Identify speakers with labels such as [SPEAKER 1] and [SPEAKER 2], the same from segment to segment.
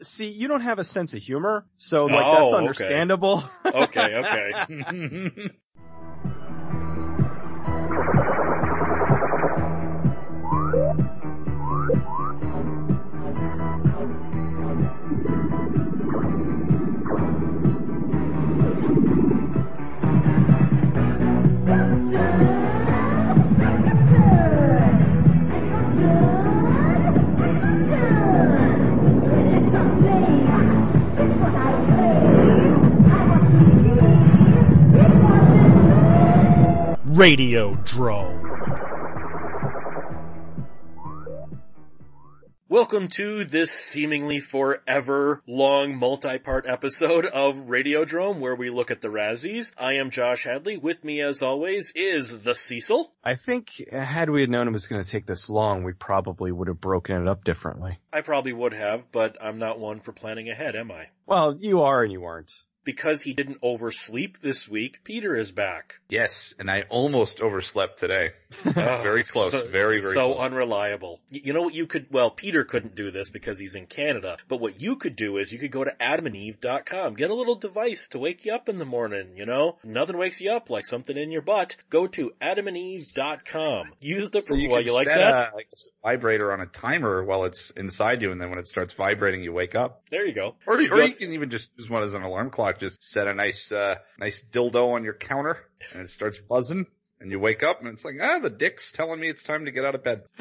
[SPEAKER 1] See, you don't have a sense of humor, so like
[SPEAKER 2] Oh,
[SPEAKER 1] that's
[SPEAKER 2] okay.
[SPEAKER 1] understandable.
[SPEAKER 2] Okay, okay.
[SPEAKER 3] Radiodrome.
[SPEAKER 2] Welcome to this seemingly forever long multi-part episode of Radio Radiodrome where we look at the Razzies. I am Josh Hadley. With me as always is the Cecil.
[SPEAKER 1] I think had we had known it was going to take this long, we probably would have broken it up differently.
[SPEAKER 2] I probably would have, but I'm not one for planning ahead, am I?
[SPEAKER 1] Well, you are and you weren't.
[SPEAKER 2] Because he didn't oversleep this week, Peter is back.
[SPEAKER 4] Yes, and I almost overslept today.
[SPEAKER 2] Oh,
[SPEAKER 4] Very close.
[SPEAKER 2] So,
[SPEAKER 4] very, very
[SPEAKER 2] so
[SPEAKER 4] close.
[SPEAKER 2] unreliable. You know what you could, well, Peter couldn't do this because he's in Canada, but what you could do is you could go to adamandeve.com, get a little device to wake you up in the morning, you know? Nothing wakes you up like something in your butt. Go to adamandeve.com. Use the,
[SPEAKER 4] so you
[SPEAKER 2] well, you like that?
[SPEAKER 4] A, like a vibrator on a timer while it's inside you, and then when it starts vibrating, you wake up.
[SPEAKER 2] There you go.
[SPEAKER 4] Or,
[SPEAKER 2] You
[SPEAKER 4] or
[SPEAKER 2] go-
[SPEAKER 4] you can even just use one as an alarm clock. Just set a nice, uh, nice dildo on your counter, and it starts buzzing, and you wake up, and it's like, ah, the dick's telling me it's time to get out of bed.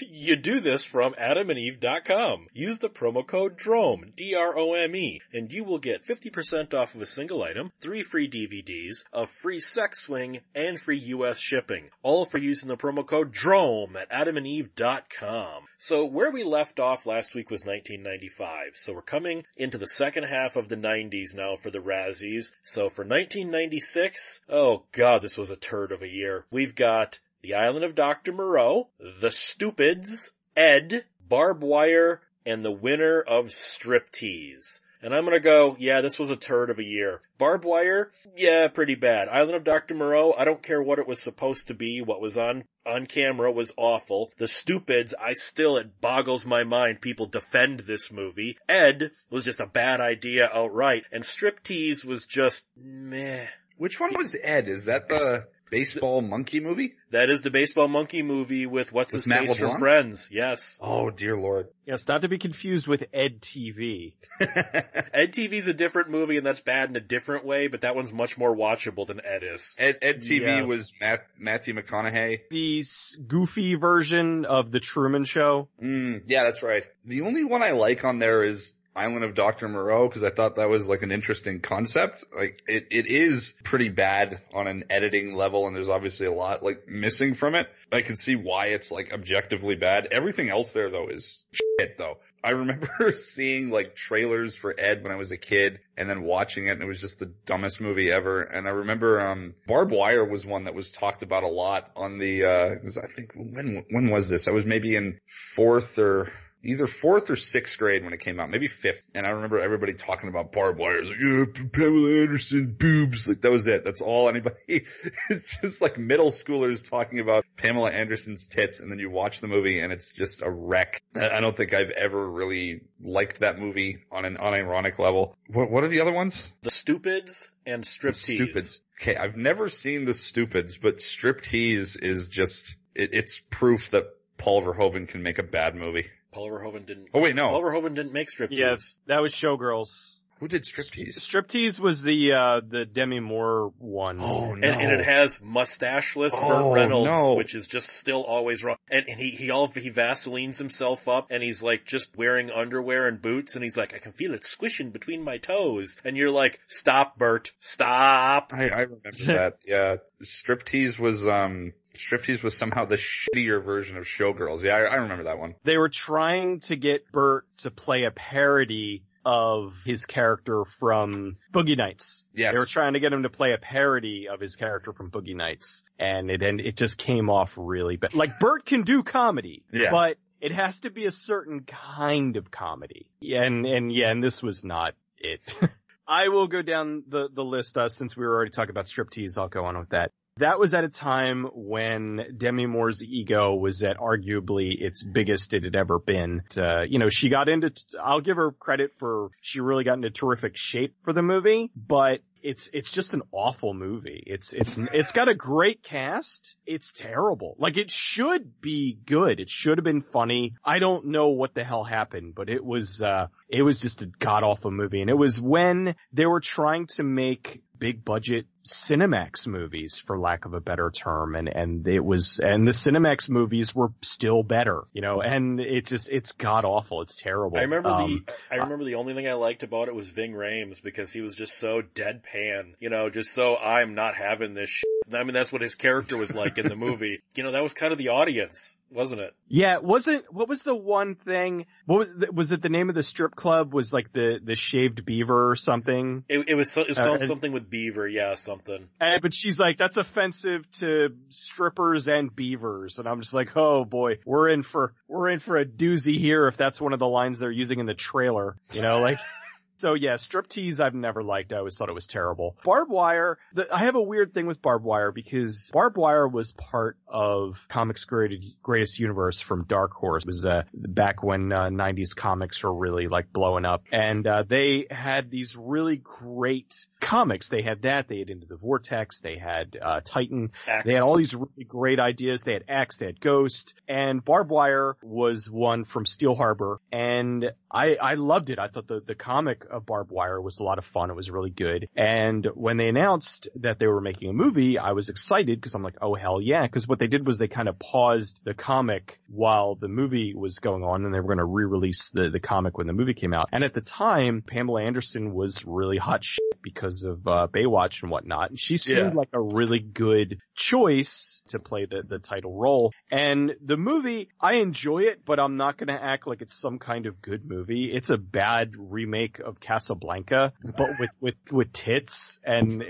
[SPEAKER 2] You do this from adamandeve.com. Use the promo code DROME, D-R-O-M-E, and you will get 50% off of a single item, three free DVDs, a free sex swing, and free US shipping. All for using the promo code DROME at adamandeve.com. So where we left off last week was 1995. So we're coming into the second half of the 90s now for the Razzies. So for 1996, oh god, this was a turd of a year. We've got the Island of Dr. Moreau, The Stupids, Ed, Barb Wire, and the winner of Striptease. And I'm gonna go, yeah, this was a turd of a year. Barb Wire, yeah, pretty bad. Island of Dr. Moreau, I don't care what it was supposed to be, what was on, on camera was awful. The Stupids, I still, it boggles my mind people defend this movie. Ed was just a bad idea outright, and Striptease was just meh.
[SPEAKER 4] Which one was Ed? Is that the baseball monkey movie?
[SPEAKER 2] That is the baseball monkey movie with what's
[SPEAKER 4] With
[SPEAKER 2] his
[SPEAKER 4] Matt
[SPEAKER 2] face from Friends. Yes.
[SPEAKER 4] Oh dear lord.
[SPEAKER 1] Yes, not to be confused with Ed TV.
[SPEAKER 2] Ed TV's a different movie and that's bad in a different way, but that one's much more watchable than Ed is.
[SPEAKER 4] Ed, Ed TV
[SPEAKER 1] Yes.
[SPEAKER 4] was Math, Matthew McConaughey.
[SPEAKER 1] The goofy version of the Truman Show.
[SPEAKER 4] Mm, yeah, that's right. The only one I like on there is Island of Dr. Moreau because I thought that was like an interesting concept. Like it, it is pretty bad on an editing level and there's obviously a lot like missing from it. I can see why it's like objectively bad. Everything else there though is shit though. I remember seeing like trailers for Ed when I was a kid and then watching it and it was just the dumbest movie ever. And I remember, um, Barbed Wire was one that was talked about a lot on the, uh I think when, when was this? I was maybe in fourth or either fourth or sixth grade when it came out, maybe fifth. And I remember everybody talking about barbed wire. It's like, yeah, Pamela Anderson boobs. Like that was it. That's all anybody, it's just like middle schoolers talking about Pamela Anderson's tits. And then you watch the movie and it's just a wreck. I don't think I've ever really liked that movie on an unironic level. What, what are the other ones?
[SPEAKER 2] The Stupids and
[SPEAKER 4] The
[SPEAKER 2] Striptease.
[SPEAKER 4] Stupids. Okay. I've never seen the Stupids, but Striptease is just, it, it's proof that Paul Verhoeven can make a bad movie.
[SPEAKER 2] Paul Verhoeven didn't.
[SPEAKER 4] Oh wait, no.
[SPEAKER 2] Paul Verhoeven didn't make Striptease.
[SPEAKER 1] Yeah, that was Showgirls.
[SPEAKER 4] Who did Striptease?
[SPEAKER 1] Striptease was the uh the Demi Moore one.
[SPEAKER 4] Oh
[SPEAKER 2] And, and it has mustacheless
[SPEAKER 4] Oh,
[SPEAKER 2] Burt Reynolds,
[SPEAKER 4] no.
[SPEAKER 2] which is just still always wrong. And, and he, he all, he Vaselines himself up and he's like just wearing underwear and boots and he's like, I can feel it squishing between my toes. And you're like, stop Burt, stop.
[SPEAKER 4] I, I remember that. Yeah, Striptease was um, Striptease was somehow the shittier version of Showgirls. Yeah, I, I remember that one.
[SPEAKER 1] They were trying to get Burt to play a parody of his character from Boogie Nights.
[SPEAKER 4] Yes.
[SPEAKER 1] They were trying to get him to play a parody of his character from Boogie Nights. And it, and it just came off really bad. Like Burt can do comedy.
[SPEAKER 4] Yeah.
[SPEAKER 1] But it has to be a certain kind of comedy. And, and yeah, and this was not it. I will go down the, the list, uh, since we were already talking about striptease, I'll go on with that. That was at a time when Demi Moore's ego was at arguably its biggest it had ever been. Uh, you know, she got into, I'll give her credit for, she really got into terrific shape for the movie, but it's it's just an awful movie. It's it's it's got a great cast. It's terrible. Like it should be good. It should have been funny. I don't know what the hell happened, but it was uh it was just a god awful movie. And it was when they were trying to make big budget Cinemax movies, for lack of a better term, and and it was and the Cinemax movies were still better, you know, and it's just it's god awful, it's terrible.
[SPEAKER 2] I remember
[SPEAKER 1] Um,
[SPEAKER 2] the I remember the only thing I liked about it was Ving Rhames because he was just so deadpan, you know, just so I'm not having this. Shit. I mean, that's what his character was like in the movie. You know, that was kind of the audience, wasn't it?
[SPEAKER 1] Yeah, wasn't what was the one thing? What was the, was it? The name of the strip club was like the the shaved beaver or something.
[SPEAKER 2] It, it was, it was
[SPEAKER 1] Uh,
[SPEAKER 2] something with Beaver, yeah, something.
[SPEAKER 1] And, but she's like, that's offensive to strippers and beavers, and I'm just like, oh boy, we're in for we're in for a doozy here if that's one of the lines they're using in the trailer. You know, like. So yeah, striptease I've never liked. I always thought it was terrible. Barbed wire, the, I have a weird thing with barbed wire because barbed wire was part of comics greatest, greatest universe from Dark Horse. It was uh, back when uh, 90s comics were really like blowing up, and uh, they had these really great comics. They had that. They had Into the Vortex. They had uh, Titan.
[SPEAKER 2] Axe.
[SPEAKER 1] They had all these really great ideas. They had X, they had Ghost, and Barbed Wire was one from Steel Harbor, and I I loved it. I thought the the comic of Barbed Wire was a lot of fun. It was really good. And when they announced that they were making a movie, I was excited because I'm like, oh hell yeah! Because what they did was they kind of paused the comic while the movie was going on, and they were going to re-release the the comic when the movie came out. And at the time, Pamela Anderson was really hot shit because of uh, Baywatch and whatnot. And she seemed
[SPEAKER 2] Yeah.
[SPEAKER 1] like a really good choice to play the, the title role. And the movie, I enjoy it, but I'm not gonna act like it's some kind of good movie. It's a bad remake of Casablanca, but with, with, with tits and,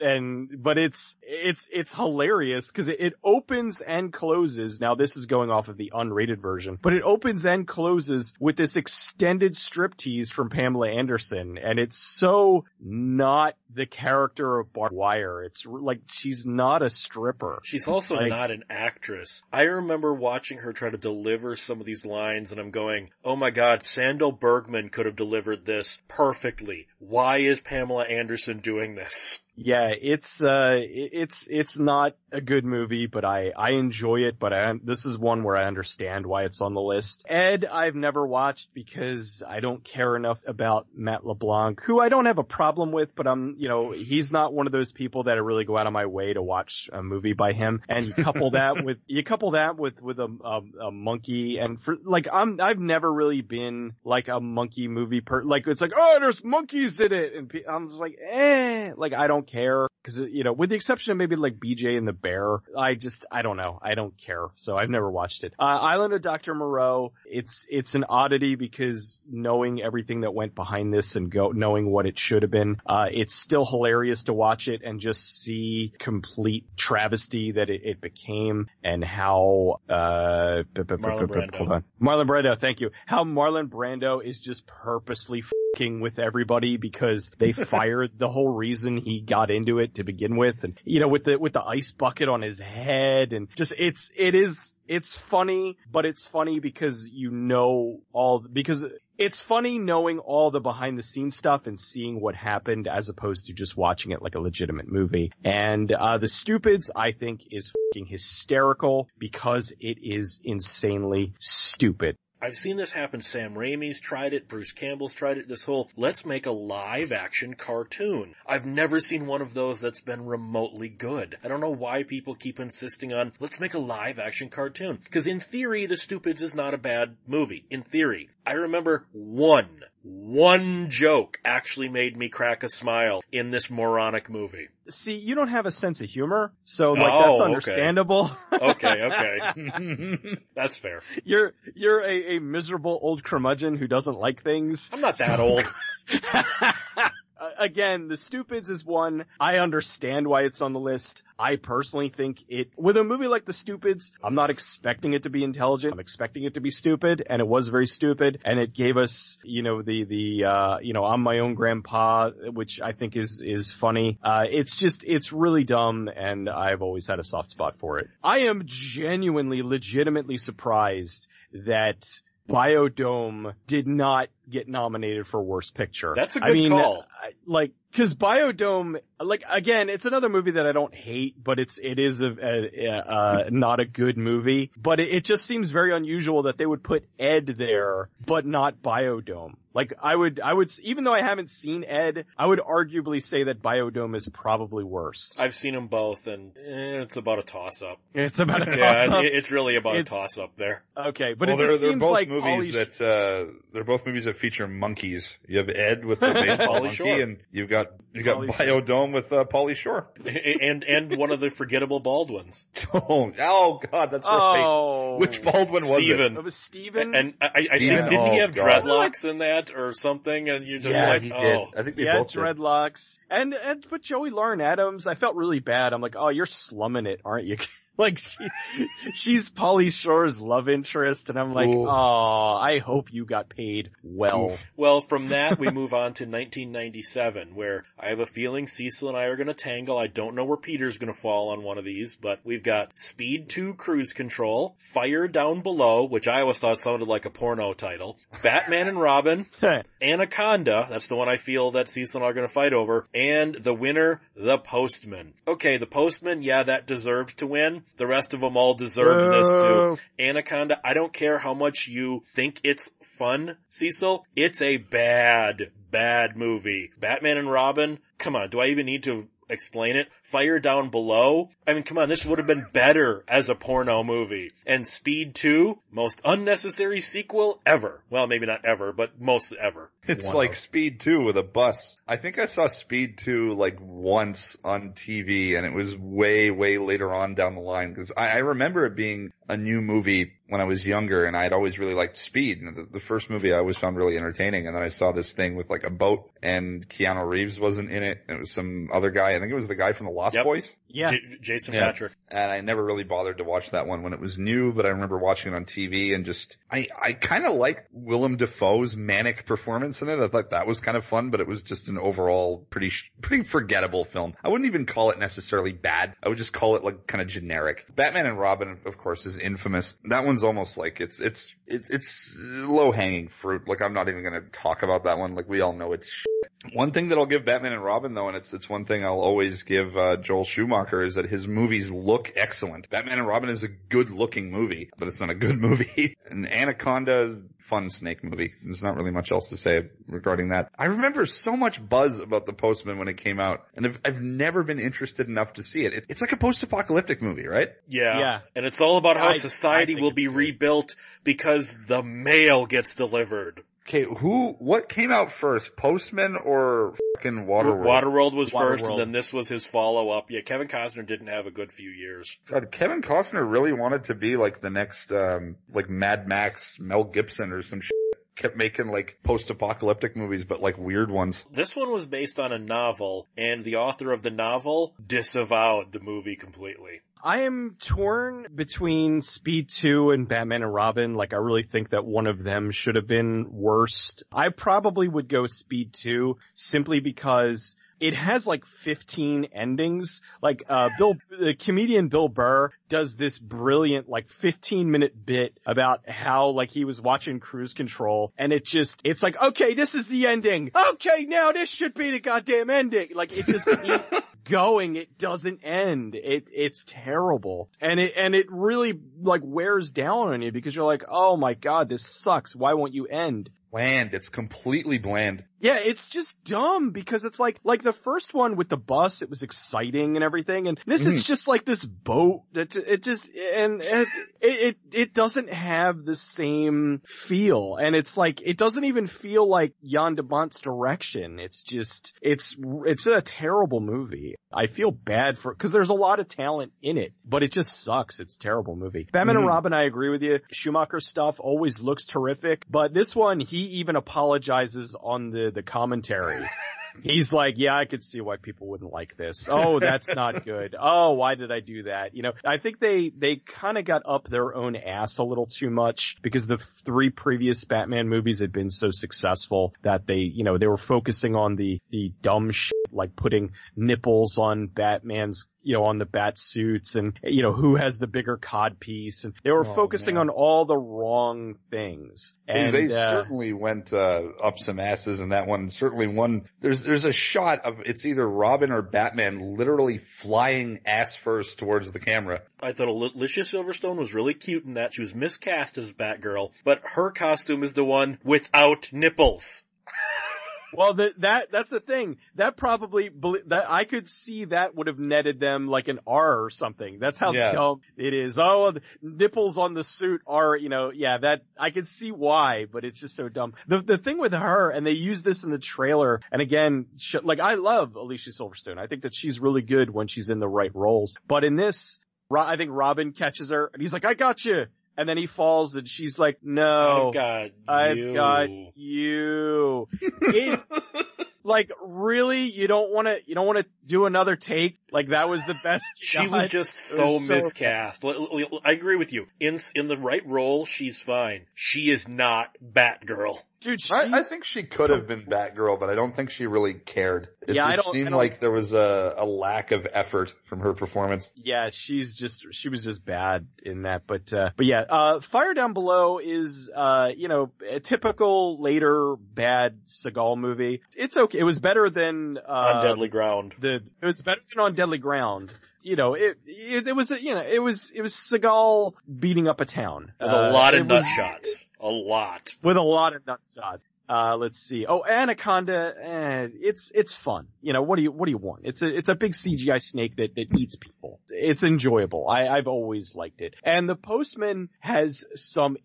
[SPEAKER 1] and, but it's, it's, it's hilarious because it, it opens and closes. Now this is going off of the unrated version, but it opens and closes with this extended striptease from Pamela Anderson. And it's so not the character of Barbed Wire. It's like she's not a stripper.
[SPEAKER 2] She's also
[SPEAKER 1] Like-
[SPEAKER 2] not an actress. I remember watching her try to deliver some of these lines and I'm going, oh my god, Sandahl Bergman could have delivered this perfectly. Why is Pamela Anderson doing this?
[SPEAKER 1] Yeah, it's uh, it's it's not a good movie, but I I enjoy it. But I this is one where I understand why it's on the list. Ed, I've never watched because I don't care enough about Matt LeBlanc, who I don't have a problem with, but I'm you know he's not one of those people that I really go out of my way to watch a movie by him. And you couple that with you couple that with with a a, a monkey, and for like I'm I've never really been like a monkey movie per like it's like oh there's monkeys in it, and I'm just like eh like I don't care because you know with the exception of maybe like BJ and the Bear, I just I don't know I don't care, so I've never watched it. Uh, Island of Dr. Moreau, it's it's an oddity because knowing everything that went behind this and go knowing what it should have been, uh, it's still hilarious to watch it and just see complete travesty that it, it became and how uh b- b-
[SPEAKER 2] Marlon
[SPEAKER 1] b-
[SPEAKER 2] Brando.
[SPEAKER 1] hold on. Marlon Brando, thank you. How Marlon Brando is just purposely fucking with everybody because they fired the whole reason he got into it to begin with and you know with the with the ice bucket on his head and just it's it is it's funny but it's funny because you know all because it's funny knowing all the behind the scenes stuff and seeing what happened as opposed to just watching it like a legitimate movie. And, uh, the stupids I think is hysterical because it is insanely stupid.
[SPEAKER 2] I've seen this happen. Sam Raimi's tried it. Bruce Campbell's tried it. This whole, let's make a live action cartoon. I've never seen one of those that's been remotely good. I don't know why people keep insisting on, let's make a live action cartoon. Because in theory, The Stupids is not a bad movie. In theory. I remember one, one joke actually made me crack a smile in this moronic movie.
[SPEAKER 1] See, you don't have a sense of humor, so like
[SPEAKER 2] Oh,
[SPEAKER 1] that's understandable.
[SPEAKER 2] Okay, okay. That's fair.
[SPEAKER 1] you're, you're a, a miserable old curmudgeon who doesn't like things.
[SPEAKER 2] I'm not that old.
[SPEAKER 1] I again, The Stupids is one. I understand why it's on the list. I personally think it, with a movie like The Stupids, I'm not expecting it to be intelligent. I'm expecting it to be stupid, and it was very stupid, and it gave us, you know, the, the, uh, you know, I'm my own grandpa, which I think is, is funny. Uh, it's just, it's really dumb, and I've always had a soft spot for it. I am genuinely, legitimately surprised that Biodome did not get nominated for Worst Picture.
[SPEAKER 2] That's a
[SPEAKER 1] I
[SPEAKER 2] good
[SPEAKER 1] mean,
[SPEAKER 2] call.
[SPEAKER 1] I- like, cause Biodome, like, again, it's another movie that I don't hate, but it's, it is a, a, a uh, not a good movie. But it, it just seems very unusual that they would put Ed there, but not Biodome. Like, I would, I would, even though I haven't seen Ed, I would arguably say that Biodome is probably worse.
[SPEAKER 2] I've seen them both, and eh, it's about a toss-up.
[SPEAKER 1] It's about a
[SPEAKER 2] Yeah,
[SPEAKER 1] toss-up.
[SPEAKER 2] it- it's really about
[SPEAKER 1] It's-
[SPEAKER 2] a toss-up there.
[SPEAKER 1] Okay, but
[SPEAKER 4] well,
[SPEAKER 1] it
[SPEAKER 4] they're,
[SPEAKER 1] just
[SPEAKER 4] they're
[SPEAKER 1] seems
[SPEAKER 4] both
[SPEAKER 1] like
[SPEAKER 4] movies
[SPEAKER 1] Pauly-
[SPEAKER 4] that, uh, they're both movies that feature monkeys. You have Ed with the baseball
[SPEAKER 2] Pauly
[SPEAKER 4] monkey
[SPEAKER 2] Shore.
[SPEAKER 4] and you've got, you got
[SPEAKER 1] Pauly
[SPEAKER 4] Biodome with, uh, Pauly Shore.
[SPEAKER 2] and and one of the forgettable Baldwins.
[SPEAKER 4] Oh, oh god, that's right.
[SPEAKER 1] Oh,
[SPEAKER 4] Which Baldwin was it?
[SPEAKER 2] Stephen.
[SPEAKER 1] It was Stephen.
[SPEAKER 2] And I, I, I
[SPEAKER 4] Stephen?
[SPEAKER 2] think didn't he
[SPEAKER 4] Oh,
[SPEAKER 2] have
[SPEAKER 4] God.
[SPEAKER 2] dreadlocks in that or something? And you're just
[SPEAKER 4] yeah,
[SPEAKER 2] like,
[SPEAKER 4] he
[SPEAKER 2] oh,
[SPEAKER 4] did. I think they
[SPEAKER 1] yeah,
[SPEAKER 4] both did.
[SPEAKER 1] dreadlocks. And, and, but Joey Lauren Adams, I felt really bad. I'm like, oh, you're slumming it, aren't you? like, she, she's Pauly Shore's love interest, and I'm like,
[SPEAKER 4] Ooh.
[SPEAKER 1] oh, I hope you got paid well.
[SPEAKER 2] Well, from that we move on to 1997, where I have a feeling Cecil and I are going to tangle. I don't know where Peter's going to fall on one of these, but we've got Speed 2 Cruise Control, Fire Down Below, which I always thought sounded like a porno title, Batman and Robin, Anaconda, that's the one I feel that Cecil and I are going to fight over, and the winner, The Postman. Okay, The Postman, yeah, that deserved to win. The rest of them all deserved this too. Anaconda, I don't care how much you think it's fun, Cecil. It's a bad, bad movie. Batman and Robin, come on, do I even need to explain it? Fire Down Below? I mean, come on, this would have been better as a porno movie. And Speed 2, most unnecessary sequel ever. Well, maybe not ever, but most ever.
[SPEAKER 4] It's
[SPEAKER 1] One
[SPEAKER 4] like Speed 2 with a bus. I think I saw Speed 2 like once on TV and it was way, way later on down the line because I, I remember it being a new movie when I was younger and I'd always really liked Speed. And the, the first movie I always found really entertaining and then I saw this thing with like a boat and Keanu Reeves wasn't in it. It was some other guy. I think it was the guy from the Lost
[SPEAKER 2] Yep.
[SPEAKER 4] Boys.
[SPEAKER 1] Yeah.
[SPEAKER 2] J- Jason
[SPEAKER 4] Yeah.
[SPEAKER 2] Patrick.
[SPEAKER 4] and I never really bothered to watch that one when it was new, but I remember watching it on TV and just, I, I kind of liked Willem Dafoe's manic performance in it. I thought that was kind of fun, but it was just an overall pretty, pretty forgettable film. I wouldn't even call it necessarily bad. I would just call it like kind of generic. Batman and Robin, of course, is infamous. That one's almost like it's, it's, it's, it's low hanging fruit. Like I'm not even going to talk about that one. Like we all know it's one thing that I'll give Batman and Robin though, and it's it's one thing I'll always give uh, Joel Schumacher is that his movies look excellent. Batman and Robin is a good looking movie, but it's not a good movie. and Anaconda, fun snake movie. There's not really much else to say regarding that. I remember so much buzz about The Postman when it came out, and I've, I've never been interested enough to see it. it. It's like a post-apocalyptic movie, right?
[SPEAKER 2] Yeah.
[SPEAKER 1] Yeah.
[SPEAKER 2] And it's all about how
[SPEAKER 1] I-
[SPEAKER 2] society
[SPEAKER 1] I
[SPEAKER 2] will be
[SPEAKER 1] good.
[SPEAKER 2] rebuilt because the mail gets delivered.
[SPEAKER 4] Okay, who, what came out first, Postman or fucking Waterworld?
[SPEAKER 2] Waterworld was first, and then this was his follow-up. Yeah, Kevin Costner didn't have a good few years.
[SPEAKER 4] God, Kevin Costner really wanted to be like the next, um, like Mad Max, Mel Gibson or some shit. Kept making like post-apocalyptic movies, but like weird ones.
[SPEAKER 2] This one was based on a novel, and the author of the novel disavowed the movie completely.
[SPEAKER 1] I am torn between Speed 2 and Batman and Robin. Like, I really think that one of them should have been worst. I probably would go Speed 2 simply because it has like 15 endings. Like, uh, Bill, the comedian Bill Burr does this brilliant like 15 minute bit about how like he was watching Cruise Control and it just, it's like, okay, this is the ending. Okay, now this should be the goddamn ending. Like, it just keeps going. It doesn't end. It, it's terrible. And it, and it really like wears down on you because you're like, oh my god, this sucks. Why won't you end?
[SPEAKER 4] Bland. It's completely bland.
[SPEAKER 1] Yeah, it's just dumb because it's like, like the first one with the bus, it was exciting and everything. And this is mm-hmm. just like this boat that it just, and it, it, it doesn't have the same feel. And it's like, it doesn't even feel like Jan de Bont's direction. It's just, it's, it's a terrible movie. I feel bad for, cause there's a lot of talent in it, but it just sucks. It's a terrible movie. Batman and
[SPEAKER 4] Mhm.
[SPEAKER 1] Robin, I agree with you. Schumacher stuff always looks terrific, but this one, he even apologizes on the, the commentary. he's like, yeah, I could see why people wouldn't like this. Oh, that's not good. Oh, why did I do that? You know, I think they, they kind of got up their own ass a little too much because the three previous Batman movies had been so successful that they, you know, they were focusing on the, the dumb shit, like putting nipples on Batman's you know, on the bat suits and, you know, who has the bigger cod piece and they were
[SPEAKER 4] Oh,
[SPEAKER 1] focusing
[SPEAKER 4] man.
[SPEAKER 1] on all the wrong things.
[SPEAKER 4] They-
[SPEAKER 1] And,
[SPEAKER 4] they
[SPEAKER 1] uh,
[SPEAKER 4] certainly went uh, up some asses in that one. Certainly one. There's there's a shot of it's either Robin or Batman literally flying ass first towards the camera.
[SPEAKER 2] I thought Alicia Silverstone was really cute in that. She was miscast as Batgirl, but her costume is the one without nipples.
[SPEAKER 1] Well, the, that that's the thing. That probably that I could see that would have netted them like an R or something. That's how
[SPEAKER 4] Yeah.
[SPEAKER 1] dumb it is. Oh, the nipples on the suit are, you know, yeah, that I could see why, but it's just so dumb. The the thing with her, and they use this in the trailer, and again, sh- like I love Alicia Silverstone. I think that she's really good when she's in the right roles. But in this, I think Robin catches her, and he's like, "I got you," and then he falls, and she's like, "No."
[SPEAKER 2] I've got
[SPEAKER 1] I've
[SPEAKER 2] you.
[SPEAKER 1] got you. It, like really, you don't want to, you don't want to do another take? Like that was the best.
[SPEAKER 2] She was just so
[SPEAKER 1] was so-
[SPEAKER 2] miscast. L- I agree with you. In in the right role, she's fine. She is not Batgirl.
[SPEAKER 1] Dude. She,
[SPEAKER 4] I, I think she could have been Batgirl, but I don't think she really cared. It,
[SPEAKER 1] Yeah, I
[SPEAKER 4] it
[SPEAKER 1] don't- I
[SPEAKER 4] seemed
[SPEAKER 1] don't-
[SPEAKER 4] like there was a, a lack of effort from her performance.
[SPEAKER 1] yeah, she's just, she was just bad in that. But, uh, but yeah, uh, Fire Down Below is, uh, you know, a typical later bad Seagal movie. It's okay. It was better than, uh,
[SPEAKER 2] on deadly ground.
[SPEAKER 1] the it was better than on Deadly Ground. You know, it it, it was a, you know it was it was Seagal beating up a town
[SPEAKER 2] With
[SPEAKER 1] Uh,
[SPEAKER 2] a lot of
[SPEAKER 1] it
[SPEAKER 2] nut
[SPEAKER 1] was-
[SPEAKER 2] shots. A lot.
[SPEAKER 1] with a lot of nut shots. Uh, let's see. Oh, Anaconda. Eh, it's it's fun. You know what do you what do you want? It's a it's a big CGI snake that that eats people. It's enjoyable. I I've always liked it. And The Postman has some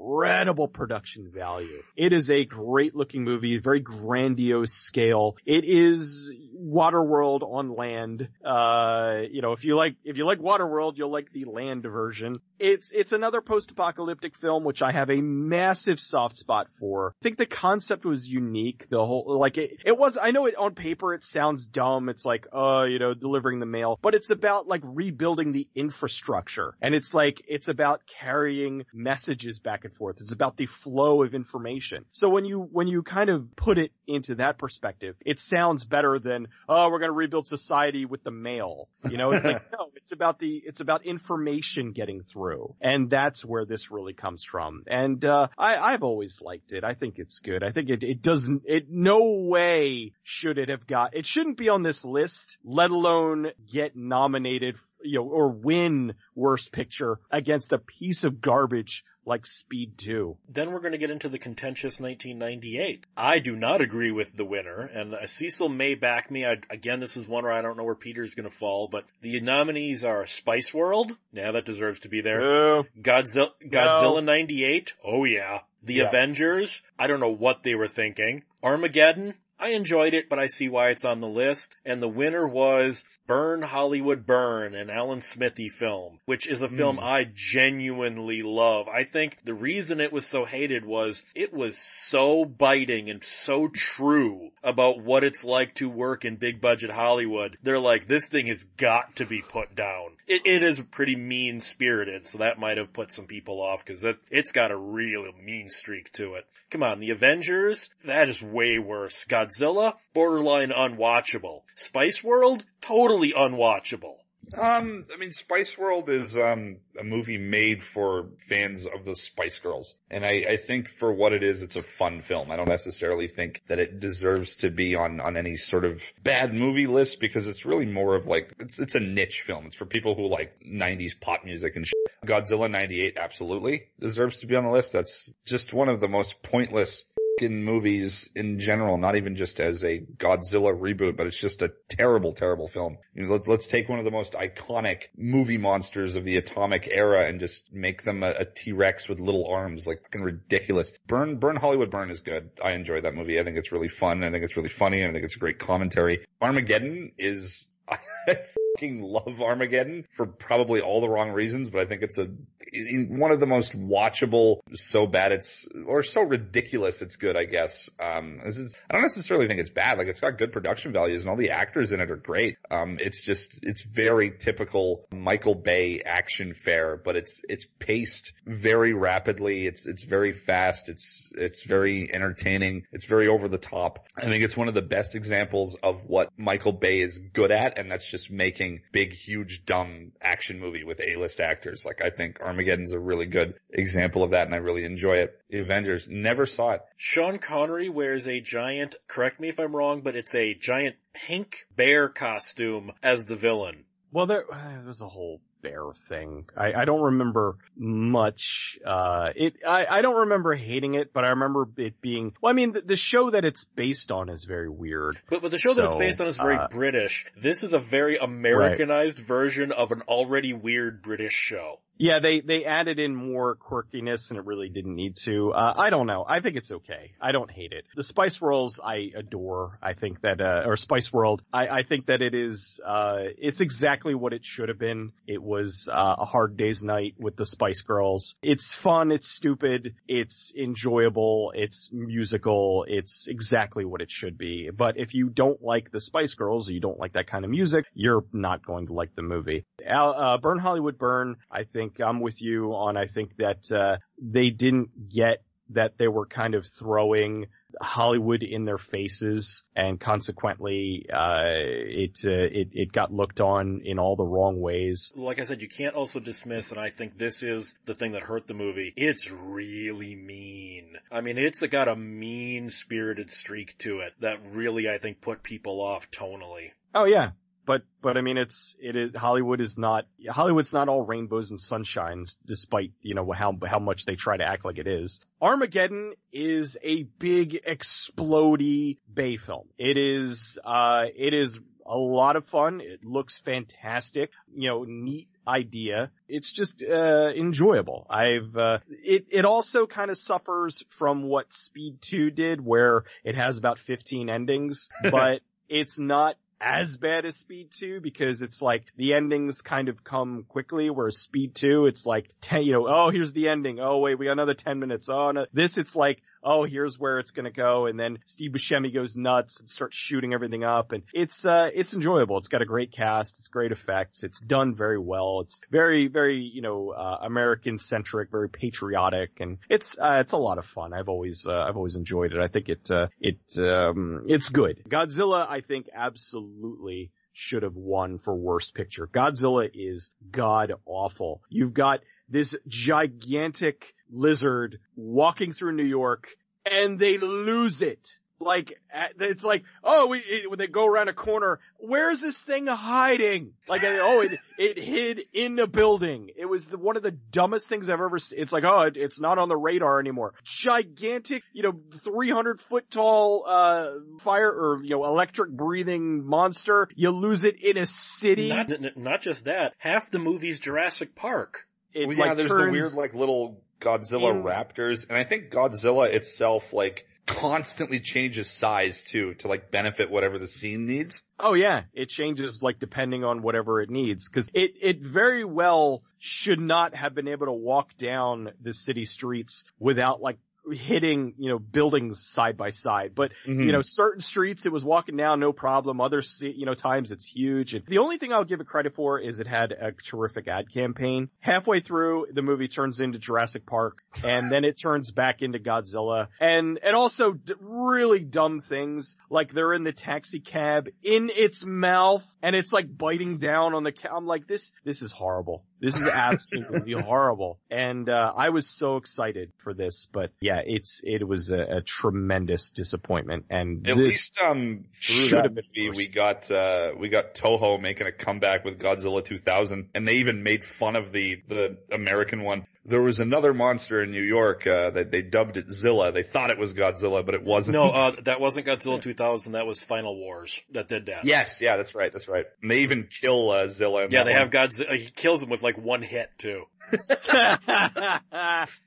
[SPEAKER 1] incredible production value. It is a great looking movie, very grandiose scale. It is Waterworld on land. Uh, you know, if you like if you like Waterworld, you'll like the land version. It's it's another post-apocalyptic film which I have a massive soft spot for. I think the concept was unique. The whole like it, it was I know it on paper it sounds dumb. It's like uh, you know, delivering the mail, but it's about like rebuilding the infrastructure. And it's like it's about carrying messages back and forth. It's about the flow of information. So when you when you kind of put it into that perspective, it sounds better than oh, we're going to rebuild society with the mail. You know, it's like no, it's about the it's about information getting through, and that's where this really comes from. And uh, I I've always liked it. I think it's good. I think it it doesn't it no way should it have got it shouldn't be on this list, let alone get nominated. You know, or win worst picture against a piece of garbage like Speed 2.
[SPEAKER 2] Then we're going to get into the contentious 1998. I do not agree with the winner, and uh, Cecil may back me. I, again, this is one where I don't know where Peter's going to fall, but the nominees are Spice World. Yeah, that deserves to be there.
[SPEAKER 1] Oh,
[SPEAKER 2] Godzilla, Godzilla 98. Oh yeah. The
[SPEAKER 1] Yeah.
[SPEAKER 2] Avengers. I don't know what they were thinking. Armageddon. I enjoyed it, but I see why it's on the list. And the winner was Burn Hollywood Burn, an Alan Smithee film, which is a film hmm. I genuinely love. I think the reason it was so hated was it was so biting and so true about what it's like to work in big budget Hollywood. They're like, this thing has got to be put down. It, it is pretty mean spirited, so that might have put some people off because it, it's got a real mean streak to it. Come on, the Avengers? That is way worse. Godzilla? Borderline unwatchable. Spice World? Totally unwatchable.
[SPEAKER 4] Um, I mean, Spice World is um a movie made for fans of the Spice Girls, and I, I think for what it is, it's a fun film. I don't necessarily think that it deserves to be on on any sort of bad movie list because it's really more of like it's it's a niche film. It's for people who like '90s pop music and shit. Godzilla '98 absolutely deserves to be on the list. That's just one of the most pointless in movies in general, not even just as a Godzilla reboot, but it's just a terrible, terrible film. You know, let, let's take one of the most iconic movie monsters of the atomic era and just make them a, a T-Rex with little arms, like fucking ridiculous. Burn, Burn Hollywood Burn is good. I enjoy that movie. I think it's really fun. I think it's really funny. I think it's a great commentary. Armageddon is fucking love Armageddon for probably all the wrong reasons, but I think it's a one of the most watchable. So bad it's or so ridiculous it's good. I guess. Um, this is I don't necessarily think it's bad. Like it's got good production values and all the actors in it are great. Um, it's just it's very typical Michael Bay action fare, but it's it's paced very rapidly. It's it's very fast. It's it's very entertaining. It's very over the top. I think it's one of the best examples of what Michael Bay is good at, and that's just making big, huge, dumb action movie with A-list actors. Like I think Armageddon's a really good example of that, and I really enjoy it. Avengers never saw it.
[SPEAKER 2] Sean Connery wears a giant, correct me if I'm wrong, but it's a giant pink bear costume as the villain.
[SPEAKER 1] Well, there, there's a whole bear thing. I, I don't remember much. Uh, it, I, I don't remember hating it, but I remember it being, well, I mean, the, the show that it's based on is very weird.
[SPEAKER 2] But, but the show that it's based on is very
[SPEAKER 1] uh,
[SPEAKER 2] British. This is a very Americanized version of an already weird British show.
[SPEAKER 1] Yeah, they, they added in more quirkiness and it really didn't need to. Uh, I don't know. I think it's okay. I don't hate it. The Spice Rolls I adore. I think that, uh, or Spice World, I, I think that it is, uh, it's exactly what it should have been. It was, uh, a hard day's night with the Spice Girls. It's fun. It's stupid. It's enjoyable. It's musical. It's exactly what it should be. But if you don't like the Spice Girls or you don't like that kind of music, you're not going to like the movie. Uh, Burn Hollywood Burn, I think I'm with you on, I think that, uh, they didn't get that they were kind of throwing Hollywood in their faces and consequently, uh, it, uh, it, it got looked on in all the wrong ways.
[SPEAKER 2] Like I said, you can't also dismiss, and I think this is the thing that hurt the movie. It's really mean. I mean, it's got a mean spirited streak to it that really, I think, put people off tonally.
[SPEAKER 1] Oh yeah. But, but I mean, it's, it is, Hollywood is not, Hollywood's not all rainbows and sunshines, despite, you know, how, how much they try to act like it is. Armageddon is a big explodey Bay film. It is, uh, it is a lot of fun. It looks fantastic. You know, neat idea. It's just, uh, enjoyable. I've, uh, it, it also kind of suffers from what Speed 2 did, where it has about 15 endings, but it's not as bad as Speed 2 because it's like the endings kind of come quickly, whereas Speed 2, it's like 10, you know, oh, here's the ending. Oh, wait, we got another 10 minutes. Oh, no. This, it's like, oh, here's where it's gonna go. And then Steve Buscemi goes nuts and starts shooting everything up. And it's, uh, it's enjoyable. It's got a great cast. It's great effects. It's done very well. It's very, very, you know, uh, American centric, very patriotic. And it's, uh, it's a lot of fun. I've always, uh, I've always enjoyed it. I think it, uh, it, um, it's good. Godzilla, I think absolutely should have won for worst picture. Godzilla is god awful. You've got this gigantic lizard walking through New York and they lose it. Like, it's like, oh, we, it, when they go around a corner, where's this thing hiding? Like, oh, it, it hid in a building. It was the, one of the dumbest things I've ever seen. It's like, oh, it, it's not on the radar anymore. Gigantic, you know, 300 foot tall, uh, fire or, you know, electric breathing monster. You lose it in a city.
[SPEAKER 2] Not, not just that, half the movie's Jurassic Park.
[SPEAKER 1] It
[SPEAKER 4] well, yeah,
[SPEAKER 1] like
[SPEAKER 4] there's
[SPEAKER 1] turns,
[SPEAKER 4] the weird like little Godzilla
[SPEAKER 1] in-
[SPEAKER 4] raptors, and I think Godzilla itself like constantly changes size too to like benefit whatever the scene needs.
[SPEAKER 1] Oh yeah, it changes like depending on whatever it needs cuz it it very well should not have been able to walk down the city streets without like hitting, you know, buildings side by side. But,
[SPEAKER 4] Mm-hmm.
[SPEAKER 1] you know, certain streets it was walking down no problem. Other, you know, times it's huge. And the only thing I'll give it credit for is it had a terrific ad campaign. Halfway through, the movie turns into Jurassic Park and then it turns back into Godzilla. And, and also d- really dumb things like they're in the taxi cab in its mouth and it's like biting down on the ca- I'm like, this, this is horrible. This is absolutely horrible. And, uh, I was so excited for this, but yeah, it's, it was a, a tremendous disappointment. And
[SPEAKER 4] At
[SPEAKER 1] this,
[SPEAKER 4] least um through
[SPEAKER 1] should
[SPEAKER 4] that movie
[SPEAKER 1] worse.
[SPEAKER 4] we got uh we got Toho making a comeback with Godzilla 2000 and they even made fun of the the American one. There was another monster in New York uh that they dubbed it Zilla. They thought it was Godzilla but it wasn't.
[SPEAKER 2] No, uh, that wasn't Godzilla 2000, that was Final Wars that did that.
[SPEAKER 4] Yes, yeah, that's right, that's right. And they even kill uh, Zilla.
[SPEAKER 2] Yeah, they
[SPEAKER 4] one.
[SPEAKER 2] have Godzilla, he kills him with like one hit too.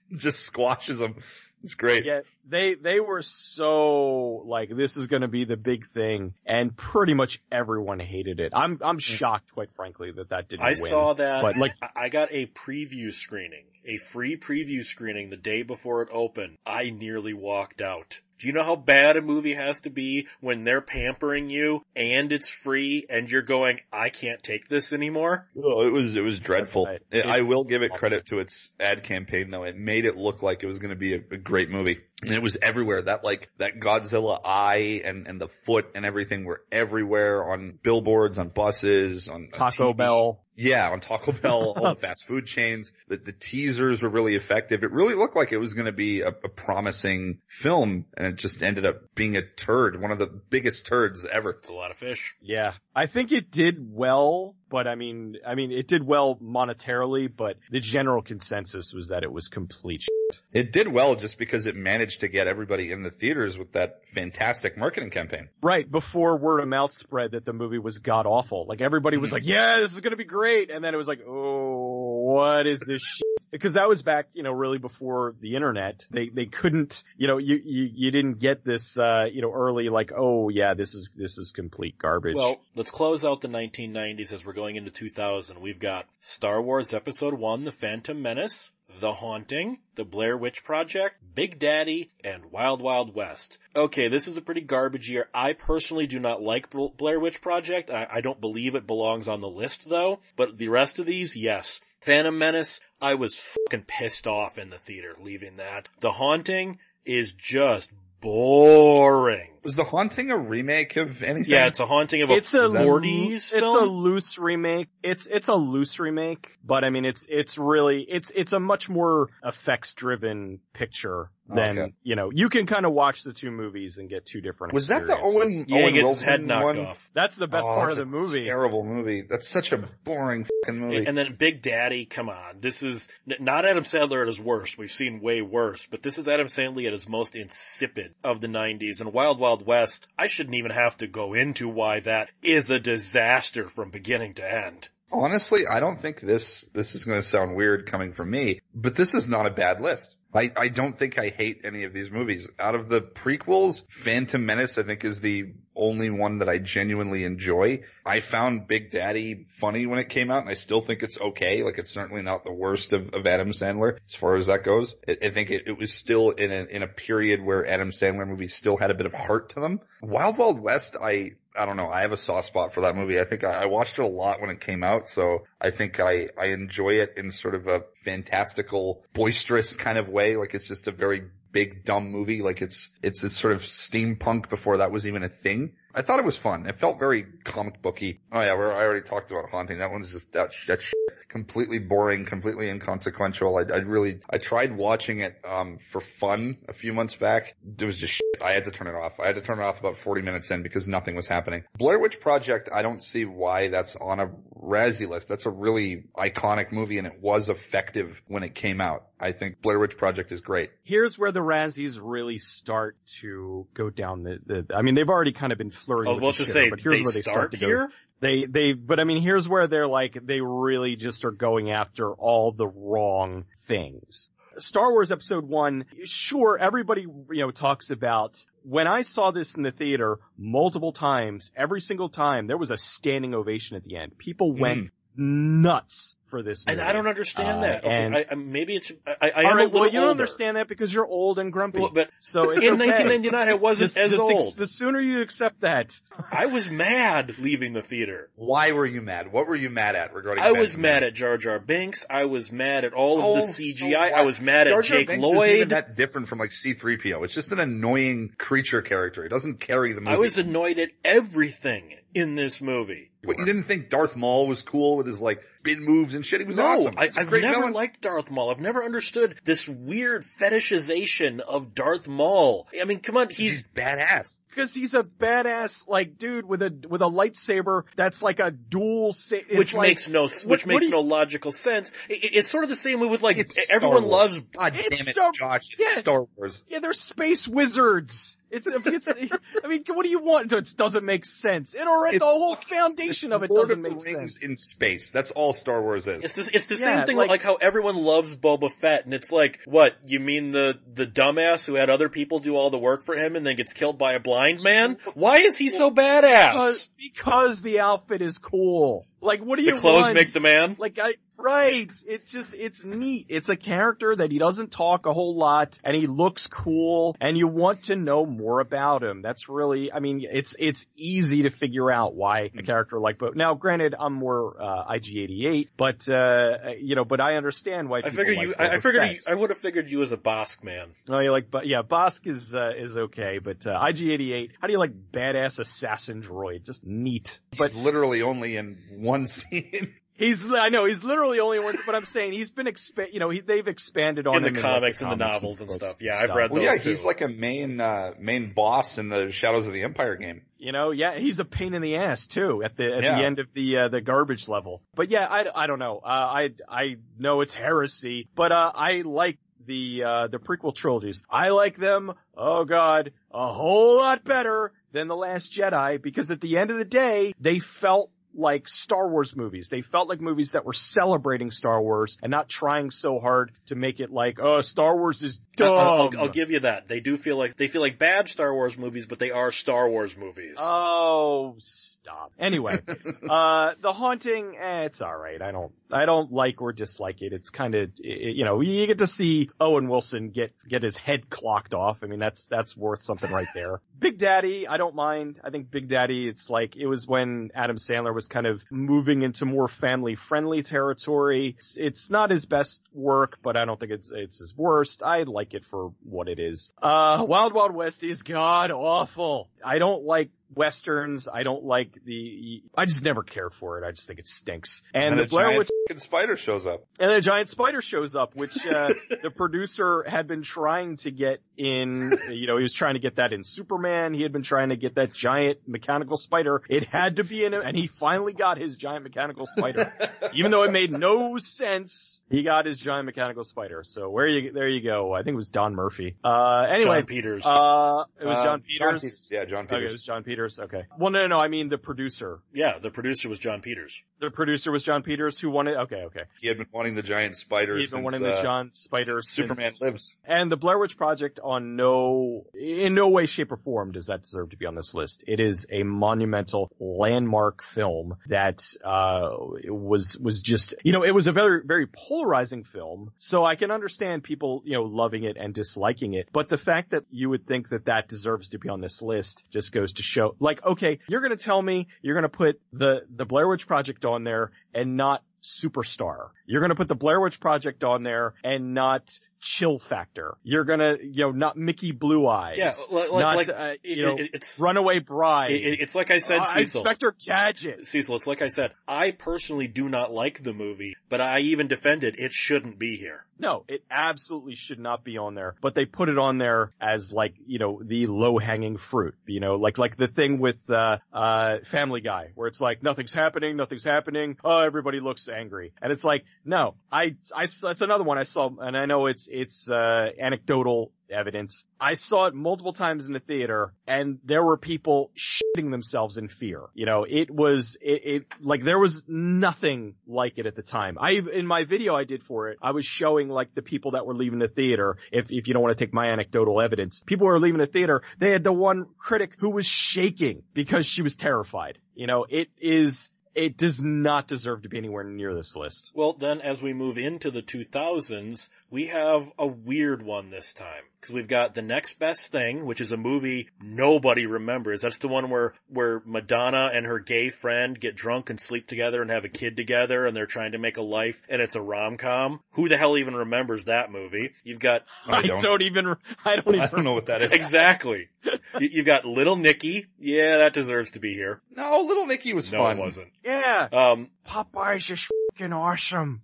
[SPEAKER 4] just squashes them. It's great.
[SPEAKER 1] Yeah, they they were so like this is going to be the big thing, and pretty much everyone hated it. I'm I'm mm. shocked, quite frankly, that that didn't.
[SPEAKER 2] I
[SPEAKER 1] win.
[SPEAKER 2] saw that.
[SPEAKER 1] but like
[SPEAKER 2] I got a preview screening, a free preview screening the day before it opened. I nearly walked out. Do you know how bad a movie has to be when they're pampering you and it's free and you're going, I can't take this anymore?
[SPEAKER 4] Oh, it was it was dreadful.
[SPEAKER 1] Right.
[SPEAKER 4] I- I will give it credit to its ad campaign though. It made it look like it was going to be a, a great movie, and it was everywhere. That like that Godzilla eye and and the foot and everything were everywhere on billboards, on buses, on on
[SPEAKER 1] Taco
[SPEAKER 4] TV.
[SPEAKER 1] Bell.
[SPEAKER 4] Yeah, on Taco Bell, all the fast food chains. The, the teasers were really effective. It really looked like it was going to be a, a promising film, and it just ended up being a turd, one of the biggest turds ever.
[SPEAKER 2] It's a lot of fish.
[SPEAKER 1] Yeah, I think it did well, but I mean, I mean, it did well monetarily, but the general consensus was that it was complete. Shit.
[SPEAKER 4] It did well just because it managed to get everybody in the theaters with that fantastic marketing campaign.
[SPEAKER 1] Right before word of mouth spread that the movie was god awful, like everybody was mm-hmm. like, "Yeah, this is gonna be great," and then it was like, "Oh, what is this shit?" Because that was back, you know, really before the internet. They they couldn't, you know, you you, you didn't get this, uh, you know, early like, "Oh yeah, this is this is complete garbage."
[SPEAKER 2] Well, let's close out the 1990s as we're going into 2000. We've got Star Wars Episode 1, The Phantom Menace, The Haunting, The Blair Witch Project, Big Daddy, and Wild Wild West. Okay, this is a pretty garbage year. I personally do not like Blair Witch Project. I, I don't believe it belongs on the list though, but the rest of these, yes. Phantom Menace, I was fucking pissed off in the theater leaving that. The Haunting is just boring.
[SPEAKER 4] Was The Haunting a remake of anything?
[SPEAKER 2] Yeah, it's a haunting of a
[SPEAKER 1] it's a
[SPEAKER 2] 40s
[SPEAKER 1] it's
[SPEAKER 2] film.
[SPEAKER 1] a loose remake. It's it's a loose remake, but I mean it's it's really it's it's a much more effects driven picture than
[SPEAKER 4] Okay.
[SPEAKER 1] you know. You can kind of watch the two movies and get two different.
[SPEAKER 4] Was that the
[SPEAKER 1] experiences.
[SPEAKER 4] Owen?
[SPEAKER 2] yeah, he
[SPEAKER 4] Owen
[SPEAKER 2] gets his head knocked
[SPEAKER 4] one?
[SPEAKER 2] off.
[SPEAKER 1] That's the best
[SPEAKER 4] Oh,
[SPEAKER 1] part of the movie.
[SPEAKER 4] Terrible movie. That's such a boring fucking movie.
[SPEAKER 2] And then Big Daddy, come on. This is not Adam Sandler at his worst. We've seen way worse, but this is Adam Sandler at his most insipid of the 90s. And Wild Wild West, I shouldn't even have to go into why that is a disaster from beginning to end.
[SPEAKER 4] Honestly, I don't think this this is going to sound weird coming from me, but this is not a bad list. I, I don't think I hate any of these movies. Out of the prequels, Phantom Menace I think is the only one that I genuinely enjoy. I found Big Daddy funny when it came out and I still think it's okay. Like it's certainly not the worst of, of Adam Sandler as far as that goes. I, I think it, it was still in a, in a period where Adam Sandler movies still had a bit of heart to them. Wild Wild West, I, I don't know. I have a soft spot for that movie. I think I, I watched it a lot when it came out, so I think I, I enjoy it in sort of a fantastical, boisterous kind of way. Like it's just a very big dumb movie. Like it's it's this sort of steampunk before that was even a thing. I thought it was fun. It felt very comic booky. Oh yeah, we're, I already talked about Haunting. That one's just that sh- that shit. completely boring, completely inconsequential. I, I really I tried watching it um for fun a few months back. It was just shit. I had to turn it off. I had to turn it off about 40 minutes in because nothing was happening. Blair Witch Project. I don't see why that's on a Razzie list. That's a really iconic movie and it was effective when it came out. I think Blair Witch Project is great.
[SPEAKER 1] Here's where the Razzies really start to go down the. the I mean, they've already kind of been flirting.
[SPEAKER 2] I was
[SPEAKER 1] with
[SPEAKER 2] about
[SPEAKER 1] the
[SPEAKER 2] to
[SPEAKER 1] shitter,
[SPEAKER 2] say,
[SPEAKER 1] but here's
[SPEAKER 2] they
[SPEAKER 1] where they
[SPEAKER 2] start
[SPEAKER 1] start to go? They, they, but I mean, here's where they're like, they really just are going after all the wrong things. Star Wars episode one, sure, everybody, you know, talks about, when I saw this in the theater multiple times, every single time, there was a standing ovation at the end. People went hmm. Nuts for this movie.
[SPEAKER 2] And I don't understand
[SPEAKER 1] Uh,
[SPEAKER 2] that. Okay,
[SPEAKER 1] and-
[SPEAKER 2] I, I, maybe it's, I, I am
[SPEAKER 1] All
[SPEAKER 2] a little
[SPEAKER 1] well, you don't understand that because you're old and grumpy.
[SPEAKER 2] Well, but
[SPEAKER 1] so it's
[SPEAKER 2] in
[SPEAKER 1] okay.
[SPEAKER 2] 1999, I wasn't
[SPEAKER 1] Just-
[SPEAKER 2] as
[SPEAKER 1] just ex-
[SPEAKER 2] old.
[SPEAKER 1] the sooner you accept that,
[SPEAKER 2] I was mad leaving the theater.
[SPEAKER 4] Why were you mad? What were you mad at regarding?
[SPEAKER 2] I was
[SPEAKER 4] Phantom
[SPEAKER 2] mad at Jar Jar Binks. I was mad at all of
[SPEAKER 4] Oh,
[SPEAKER 2] the CGI.
[SPEAKER 4] what?
[SPEAKER 2] I was mad
[SPEAKER 4] Jar
[SPEAKER 2] at
[SPEAKER 4] Jar
[SPEAKER 2] Jake
[SPEAKER 4] Binks isn't even
[SPEAKER 2] Lloyd.
[SPEAKER 4] that different from like C-3PO. It's just an annoying creature character. It doesn't carry the movie.
[SPEAKER 2] I was annoyed at everything in this movie.
[SPEAKER 4] But you didn't think Darth Maul was cool with his like spin moves and shit? He was
[SPEAKER 2] No,
[SPEAKER 4] awesome.
[SPEAKER 2] I,
[SPEAKER 4] He's a
[SPEAKER 2] I've never
[SPEAKER 4] villain.
[SPEAKER 2] liked Darth Maul. I've never understood this weird fetishization of Darth Maul. I mean, come on,
[SPEAKER 4] He's
[SPEAKER 2] he's
[SPEAKER 4] badass.
[SPEAKER 1] because he's a badass like dude with a with a lightsaber that's like a dual. Sa- it's
[SPEAKER 2] which
[SPEAKER 1] like-
[SPEAKER 2] makes no which
[SPEAKER 1] what
[SPEAKER 2] makes
[SPEAKER 1] do
[SPEAKER 2] no logical sense. I- I- it's sort of the same way with like
[SPEAKER 4] It's
[SPEAKER 2] everyone
[SPEAKER 4] Star Wars.
[SPEAKER 2] loves.
[SPEAKER 4] God
[SPEAKER 1] It's
[SPEAKER 4] damn it,
[SPEAKER 1] Star-
[SPEAKER 4] Josh. It's
[SPEAKER 1] yeah.
[SPEAKER 4] Star Wars.
[SPEAKER 1] Yeah, they're space wizards. It's, it's, I mean, what do you want? It doesn't make sense. It already, the whole foundation of it
[SPEAKER 4] Lord
[SPEAKER 1] doesn't
[SPEAKER 4] of the
[SPEAKER 1] make
[SPEAKER 4] Rings
[SPEAKER 1] sense.
[SPEAKER 4] in space. That's all Star Wars is.
[SPEAKER 2] It's this, it's the
[SPEAKER 1] Yeah,
[SPEAKER 2] same thing
[SPEAKER 1] like-
[SPEAKER 2] like, how everyone loves Boba Fett and it's like, what, you mean the, the dumbass who had other people do all the work for him and then gets killed by a blind man? Why is he so badass?
[SPEAKER 1] Because, because the outfit is cool. Like, what do you
[SPEAKER 2] The clothes
[SPEAKER 1] want?
[SPEAKER 2] make the man?
[SPEAKER 1] Like I, right. It's just, it's neat. It's a character that he doesn't talk a whole lot and he looks cool and you want to know more about him. That's really, I mean, it's, it's easy to figure out why a character like Bo, now granted, I'm more, uh, IG88, but, uh, you know, but I understand why
[SPEAKER 2] I figured
[SPEAKER 1] like
[SPEAKER 2] you, I, I figured
[SPEAKER 1] Fett.
[SPEAKER 2] you, I would have figured you as a Bossk man.
[SPEAKER 1] No, you like, but yeah, Bossk is, uh, is okay, but, uh, IG88, how do you like badass assassin droid? Just neat. But
[SPEAKER 4] He's literally only in one scene.
[SPEAKER 1] He's, I know, he's literally only one, but I'm saying he's been expa- you know, he, they've expanded on
[SPEAKER 2] In the
[SPEAKER 1] him
[SPEAKER 2] comics
[SPEAKER 1] like,
[SPEAKER 2] and the novels and
[SPEAKER 1] books
[SPEAKER 2] stuff. Yeah, I've read
[SPEAKER 4] well,
[SPEAKER 2] those
[SPEAKER 4] yeah,
[SPEAKER 2] too.
[SPEAKER 4] he's like a main uh, main boss in the Shadows of the Empire game.
[SPEAKER 1] You know, yeah, he's a pain in the ass too at the at
[SPEAKER 4] Yeah.
[SPEAKER 1] the end of the uh, the garbage level. But yeah, I, I don't know. Uh, I I know it's heresy, but uh, I like the uh, the prequel trilogies. I like them. Oh God, a whole lot better than the Last Jedi because at the end of the day, they felt like Star Wars movies. They felt like movies that were celebrating Star Wars and not trying so hard to make it like, oh, Star Wars is dumb.
[SPEAKER 2] I'll, I'll, I'll give you that. They do feel like, they feel like bad Star Wars movies, but they are Star Wars movies.
[SPEAKER 1] Oh, stop. Anyway, uh, the haunting, eh, it's alright. I don't, I don't like or dislike it. It's kind of, you know, you get to see Owen Wilson get, get his head clocked off. I mean, that's, that's worth something right there. Big Daddy, I don't mind. I think Big Daddy, it's like, it was when Adam Sandler was kind of moving into more family friendly territory. It's, it's not his best work, but I don't think it's, it's his worst. I like it for what it is. Uh, Wild Wild West is god awful. I don't like westerns. I don't like the. I just never care for it. I just think it stinks. And,
[SPEAKER 4] And,
[SPEAKER 1] the Blair Witch
[SPEAKER 4] spider shows up.
[SPEAKER 1] and a giant spider shows up, which uh, the producer had been trying to get in. You know, he was trying to get that in Superman. He had been trying to get that giant mechanical spider. It had to be in it, and he finally got his giant mechanical spider. Even though it made no sense, he got his giant mechanical spider. So where you there you go. I think it was Don Murphy. Uh, anyway,
[SPEAKER 2] Jon Peters.
[SPEAKER 1] uh, it was
[SPEAKER 4] Uh,
[SPEAKER 1] Jon Peters.
[SPEAKER 4] Yeah, John
[SPEAKER 1] Okay, it
[SPEAKER 4] Peters.
[SPEAKER 1] was Jon Peters. Okay. Well, no, no, no. I mean the producer.
[SPEAKER 2] yeah, the producer was Jon Peters.
[SPEAKER 1] The producer was Jon Peters, who wanted. Okay, okay.
[SPEAKER 4] He had been wanting the giant spider
[SPEAKER 1] He's been
[SPEAKER 4] since
[SPEAKER 1] wanting the
[SPEAKER 4] uh,
[SPEAKER 1] John Spider.
[SPEAKER 4] Superman
[SPEAKER 1] since-
[SPEAKER 4] lives.
[SPEAKER 1] And the Blair Witch Project on no, in no way, shape, or form does that deserve to be on this list. It is a monumental landmark film that, uh, was, was just, you know, it was a very, very polarizing film. So I can understand people, you know, loving it and disliking it. But the fact that you would think that that deserves to be on this list just goes to show, like, okay, you're gonna tell me you're gonna put the, the Blair Witch Project on there and not Superstar. You're gonna put the Blair Witch Project on there and not Chill Factor. You're gonna, you know, not Mickey Blue Eyes.
[SPEAKER 2] Yeah, like, like,
[SPEAKER 1] not,
[SPEAKER 2] like
[SPEAKER 1] uh,
[SPEAKER 2] it-
[SPEAKER 1] you know,
[SPEAKER 2] it's,
[SPEAKER 1] Runaway Bride.
[SPEAKER 2] it- it- it's like I said,
[SPEAKER 1] uh,
[SPEAKER 2] Cecil.
[SPEAKER 1] Inspector Gadget.
[SPEAKER 2] Cecil, it's like I said, I personally do not like the movie, but I even defended it shouldn't be here.
[SPEAKER 1] No, it absolutely should not be on there, but they put it on there as like, you know, the low hanging fruit, you know, like, like the thing with, uh, uh, Family Guy, where it's like, nothing's happening, nothing's happening, oh, everybody looks angry. And it's like, no, I, I, that's another one I saw, and I know it's, it's, uh, anecdotal evidence. I saw it multiple times in the theater and there were people shitting themselves in fear. You know, it was, it, it, like there was nothing like it at the time. I, in my video I did for it, I was showing like the people that were leaving the theater. If, if you don't want to take my anecdotal evidence, people were leaving the theater, they had the one critic who was shaking because she was terrified. You know, it is, it does not deserve to be anywhere near this list.
[SPEAKER 2] Well, then as we move into the 2000s, we have a weird one this time. Cause we've got The Next Best Thing, which is a movie nobody remembers. That's the one where, where Madonna and her gay friend get drunk and sleep together and have a kid together and they're trying to make a life and it's a rom-com. Who the hell even remembers that movie? You've got,
[SPEAKER 4] I don't.
[SPEAKER 1] even, I don't even
[SPEAKER 4] I
[SPEAKER 1] even
[SPEAKER 4] don't know what that is.
[SPEAKER 2] exactly. You- You've got Little Nicky. Yeah, that deserves to be here.
[SPEAKER 4] No, Little Nicky was
[SPEAKER 2] No,
[SPEAKER 4] fun.
[SPEAKER 2] it wasn't.
[SPEAKER 1] Yeah.
[SPEAKER 2] Um,
[SPEAKER 1] Popeye's just fucking awesome.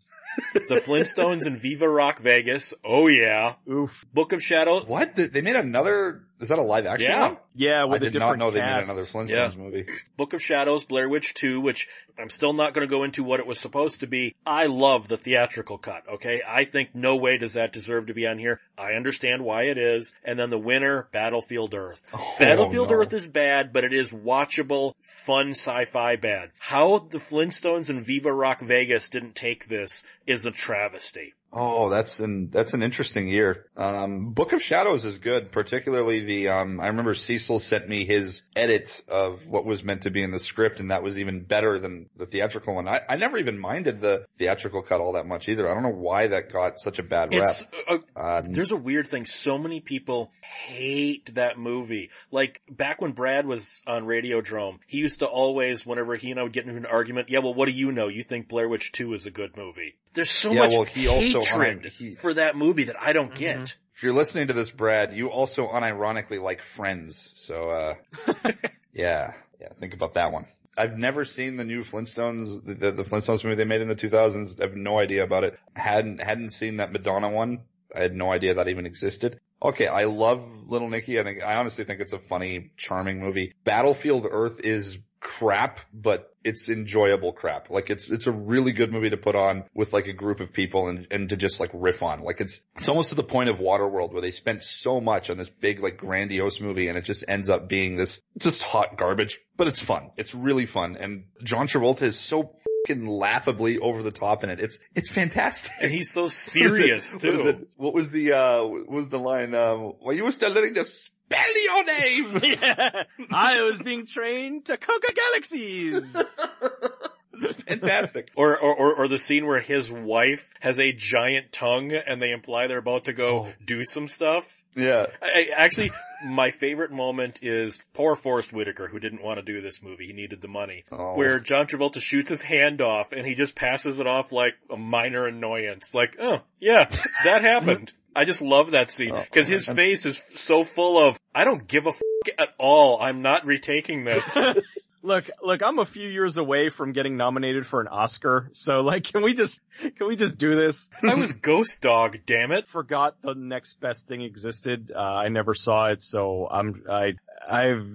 [SPEAKER 2] The Flintstones and Viva Rock Vegas. Oh yeah.
[SPEAKER 1] Oof.
[SPEAKER 2] Book of Shadows.
[SPEAKER 4] What? They they made another Is that a live action
[SPEAKER 2] Yeah.
[SPEAKER 4] one?
[SPEAKER 1] Yeah, with
[SPEAKER 4] I
[SPEAKER 1] a
[SPEAKER 4] did
[SPEAKER 1] different
[SPEAKER 4] not know they
[SPEAKER 1] cast.
[SPEAKER 4] made another Flintstones movie.
[SPEAKER 2] Book of Shadows, Blair Witch 2, which I'm still not going to go into what it was supposed to be. I love the theatrical cut, okay? I think no way does that deserve to be on here. I understand why it is. And then the winner, Battlefield Earth. Oh, Battlefield
[SPEAKER 4] no.
[SPEAKER 2] Earth is bad, but it is watchable, fun sci-fi bad. How the Flintstones and Viva Rock Vegas didn't take this is a travesty.
[SPEAKER 4] Oh, that's an that's an interesting year. Um, Book of Shadows is good, particularly the. Um, I remember Cecil sent me his edit of what was meant to be in the script, and that was even better than the theatrical one. I, I never even minded the theatrical cut all that much either. I don't know why that got such a bad rap.
[SPEAKER 2] It's, uh,
[SPEAKER 4] Um,
[SPEAKER 2] There's a weird thing. So many people hate that movie. Like back when Brad was on Radiodrome, he used to always, whenever he and I would get into an argument, yeah, well, what do you know? You think Blair Witch 2 is a good movie. There's so
[SPEAKER 4] Yeah,
[SPEAKER 2] much
[SPEAKER 4] well, he also-
[SPEAKER 2] hatred
[SPEAKER 4] he-
[SPEAKER 2] for that movie that I don't get.
[SPEAKER 1] Mhm.
[SPEAKER 4] if you're listening to this, Brad, you also unironically like Friends, so uh, yeah, yeah. Think about that one. I've never seen the new Flintstones, the, the, the Flintstones movie they made in the 2000s. I have no idea about it. Hadn't hadn't seen that Madonna one. I had no idea that even existed. Okay, I love Little Nicky. I think I honestly think it's a funny, charming movie. Battlefield Earth is crap, but it's enjoyable crap. Like it's it's a really good movie to put on with like a group of people and and to just like riff on. Like it's it's almost to the point of Waterworld where they spent so much on this big like grandiose movie and it just ends up being this just hot garbage. But it's fun. It's really fun. And John Travolta is so fucking laughably over the top in it. It's it's fantastic.
[SPEAKER 2] And he's so serious?
[SPEAKER 4] What
[SPEAKER 2] too.
[SPEAKER 4] What was the uh what was the line um well you were still learning to spell your name
[SPEAKER 1] yeah, I was being trained to cook a galaxies.
[SPEAKER 4] fantastic.
[SPEAKER 2] Or, or, or, or the scene where his wife has a giant tongue and they imply they're about to go
[SPEAKER 4] Oh.
[SPEAKER 2] do some stuff.
[SPEAKER 4] Yeah.
[SPEAKER 2] I, I- actually, my favorite moment is poor Forest Whitaker, who didn't want to do this movie. He needed the money.
[SPEAKER 4] Oh.
[SPEAKER 2] Where John Travolta shoots his hand off and he just passes it off like a minor annoyance. Like, oh, yeah, that happened. I just love that scene
[SPEAKER 4] Oh,
[SPEAKER 2] because his
[SPEAKER 4] man.
[SPEAKER 2] face is so full of, I don't give a f- at all. I'm not retaking this.
[SPEAKER 1] Look, look, I'm a few years away from getting nominated for an Oscar, so like, can we just, can we just do this?
[SPEAKER 2] I was Ghost Dog, damn it.
[SPEAKER 1] Forgot the next best thing existed. Uh, I never saw it, so I'm, I, I've,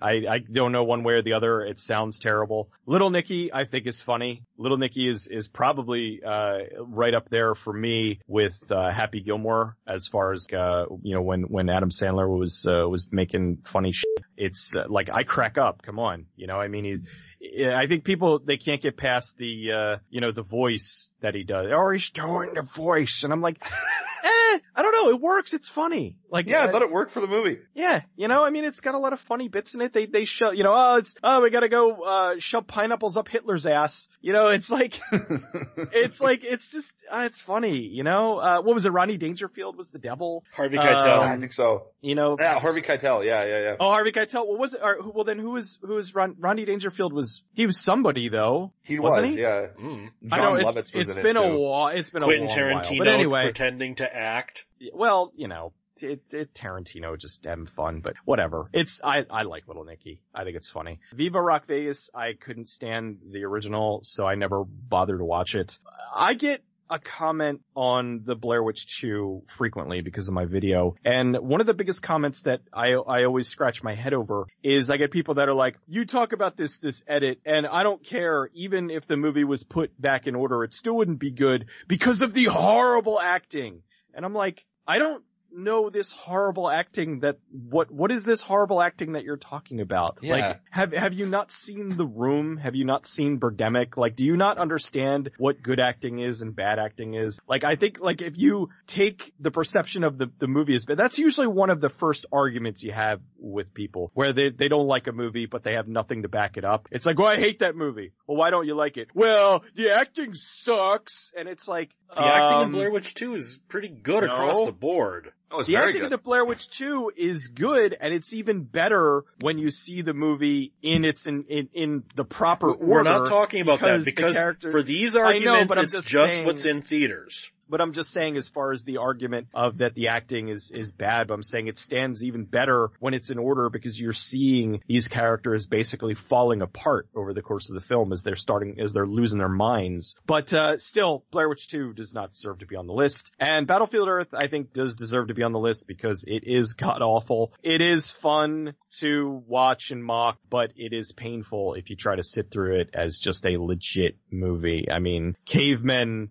[SPEAKER 1] I, I don't know one way or the other. It sounds terrible. Little Nicky, I think is funny. Little Nicky is, is probably, uh, right up there for me with, uh, Happy Gilmore as far as, uh, you know, when, when Adam Sandler was, uh, was making funny shit. It's uh, like, I crack up. Come on. You know, I mean, he's, I think people, they can't get past the, uh, you know, the voice that he does. Oh, he's doing the voice. And I'm like, eh, I don't know. It works. It's funny. Like,
[SPEAKER 4] Yeah, I
[SPEAKER 1] uh,
[SPEAKER 4] thought it worked for the movie.
[SPEAKER 1] yeah, you know, I mean, it's got a lot of funny bits in it. They, they show, you know, oh, it's, oh, we gotta go, uh, shove pineapples up Hitler's ass. You know, it's like, it's like, it's just, uh, it's funny, you know? Uh, what was it? Rodney Dangerfield was the devil,
[SPEAKER 2] Harvey Keitel.
[SPEAKER 4] I think so.
[SPEAKER 1] you know?
[SPEAKER 4] Yeah, Harvey Keitel. Yeah, yeah, yeah.
[SPEAKER 1] Oh, Harvey Keitel. What was it? Or, well, then who was, who was Ron, Rodney Dangerfield was, he was somebody though.
[SPEAKER 4] He
[SPEAKER 1] wasn't
[SPEAKER 4] was.
[SPEAKER 1] he?
[SPEAKER 4] Yeah.
[SPEAKER 2] Mm.
[SPEAKER 1] I
[SPEAKER 4] Jon
[SPEAKER 1] know
[SPEAKER 4] Lovitz
[SPEAKER 1] it's,
[SPEAKER 4] was
[SPEAKER 1] it's
[SPEAKER 4] in
[SPEAKER 1] been
[SPEAKER 4] it
[SPEAKER 1] a
[SPEAKER 4] too.
[SPEAKER 1] while. It's been
[SPEAKER 2] Quentin
[SPEAKER 1] a long while.
[SPEAKER 2] Tarantino
[SPEAKER 1] But anyway,
[SPEAKER 2] pretending to act.
[SPEAKER 1] well, you know, it, it, Tarantino just having fun, but whatever. It's, I, I like Little Nicky. I think it's funny. Viva Rock Vegas, I couldn't stand the original, so I never bothered to watch it. I get a comment on the Blair Witch 2 frequently because of my video. And one of the biggest comments that I, I always scratch my head over is I get people that are like, you talk about this, this edit and I don't care even if the movie was put back in order, it still wouldn't be good because of the horrible acting. And I'm like, I don't know this horrible acting that what what is this horrible acting that you're talking about?
[SPEAKER 4] Yeah.
[SPEAKER 1] Like have have you not seen The Room? Have you not seen Birdemic? Like do you not understand what good acting is and bad acting is? Like I think like if you take the perception of the the movie as bad, that's usually one of the first arguments you have with people where they they don't like a movie but they have nothing to back it up. It's like, "Well, I hate that movie." Well, why don't you like it? Well, the acting sucks and it's like
[SPEAKER 2] The acting in
[SPEAKER 1] um,
[SPEAKER 2] Blair Witch 2 is pretty good
[SPEAKER 1] no.
[SPEAKER 2] across the board.
[SPEAKER 4] Oh,
[SPEAKER 1] the acting
[SPEAKER 4] good.
[SPEAKER 1] of the Blair Witch 2 is good, and it's even better when you see the movie in its in in, in the proper order.
[SPEAKER 2] We're not talking about that
[SPEAKER 1] because the
[SPEAKER 2] because for these
[SPEAKER 1] know,
[SPEAKER 2] arguments,
[SPEAKER 1] but
[SPEAKER 2] it's
[SPEAKER 1] just
[SPEAKER 2] just
[SPEAKER 1] saying-
[SPEAKER 2] what's in theaters.
[SPEAKER 1] But I'm just saying as far as the argument of that the acting is, is bad, but I'm saying it stands even better when it's in order because you're seeing these characters basically falling apart over the course of the film as they're starting, as they're losing their minds. But, uh, still, Blair Witch 2 does not deserve to be on the list. And Battlefield Earth, I think, does deserve to be on the list because it is god awful. It is fun to watch and mock, but it is painful if you try to sit through it as just a legit movie. I mean, cavemen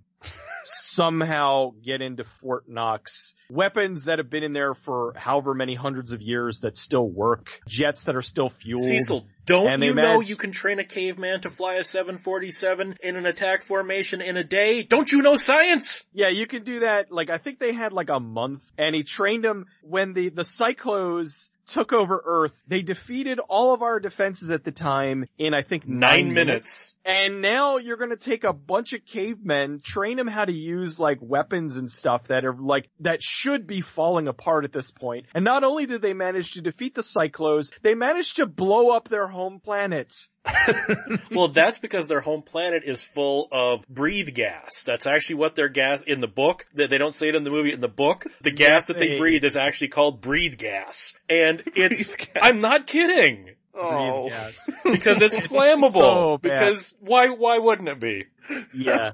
[SPEAKER 1] somehow get into Fort Knox. Weapons that have been in there for however many hundreds of years that still work. Jets that are still fueled.
[SPEAKER 2] Cecil, don't you know you can train a caveman to fly a 747 in an attack formation in a day? Don't you know science?
[SPEAKER 1] Yeah, you can do that. Like, I think they had like a month and he trained them when the, the Psychlos took over Earth. They defeated all of our defenses at the time in, I think, nine,
[SPEAKER 2] Nine minutes.
[SPEAKER 1] And now you're gonna take a bunch of cavemen, train them how to use like weapons and stuff that are like, that should be falling apart at this point. And not only did they manage to defeat the Psychlos, they managed to blow up their home planet.
[SPEAKER 2] Well, that's because their home planet is full of breathe gas. That's actually what their gas in the book. That they don't say it in the movie. In the book, the gas that they breathe is actually called breathe gas, and it's,
[SPEAKER 4] gas.
[SPEAKER 2] I'm not kidding.
[SPEAKER 4] Oh,
[SPEAKER 2] because it's flammable.
[SPEAKER 1] so
[SPEAKER 2] because why? Why wouldn't it be?
[SPEAKER 1] Yeah.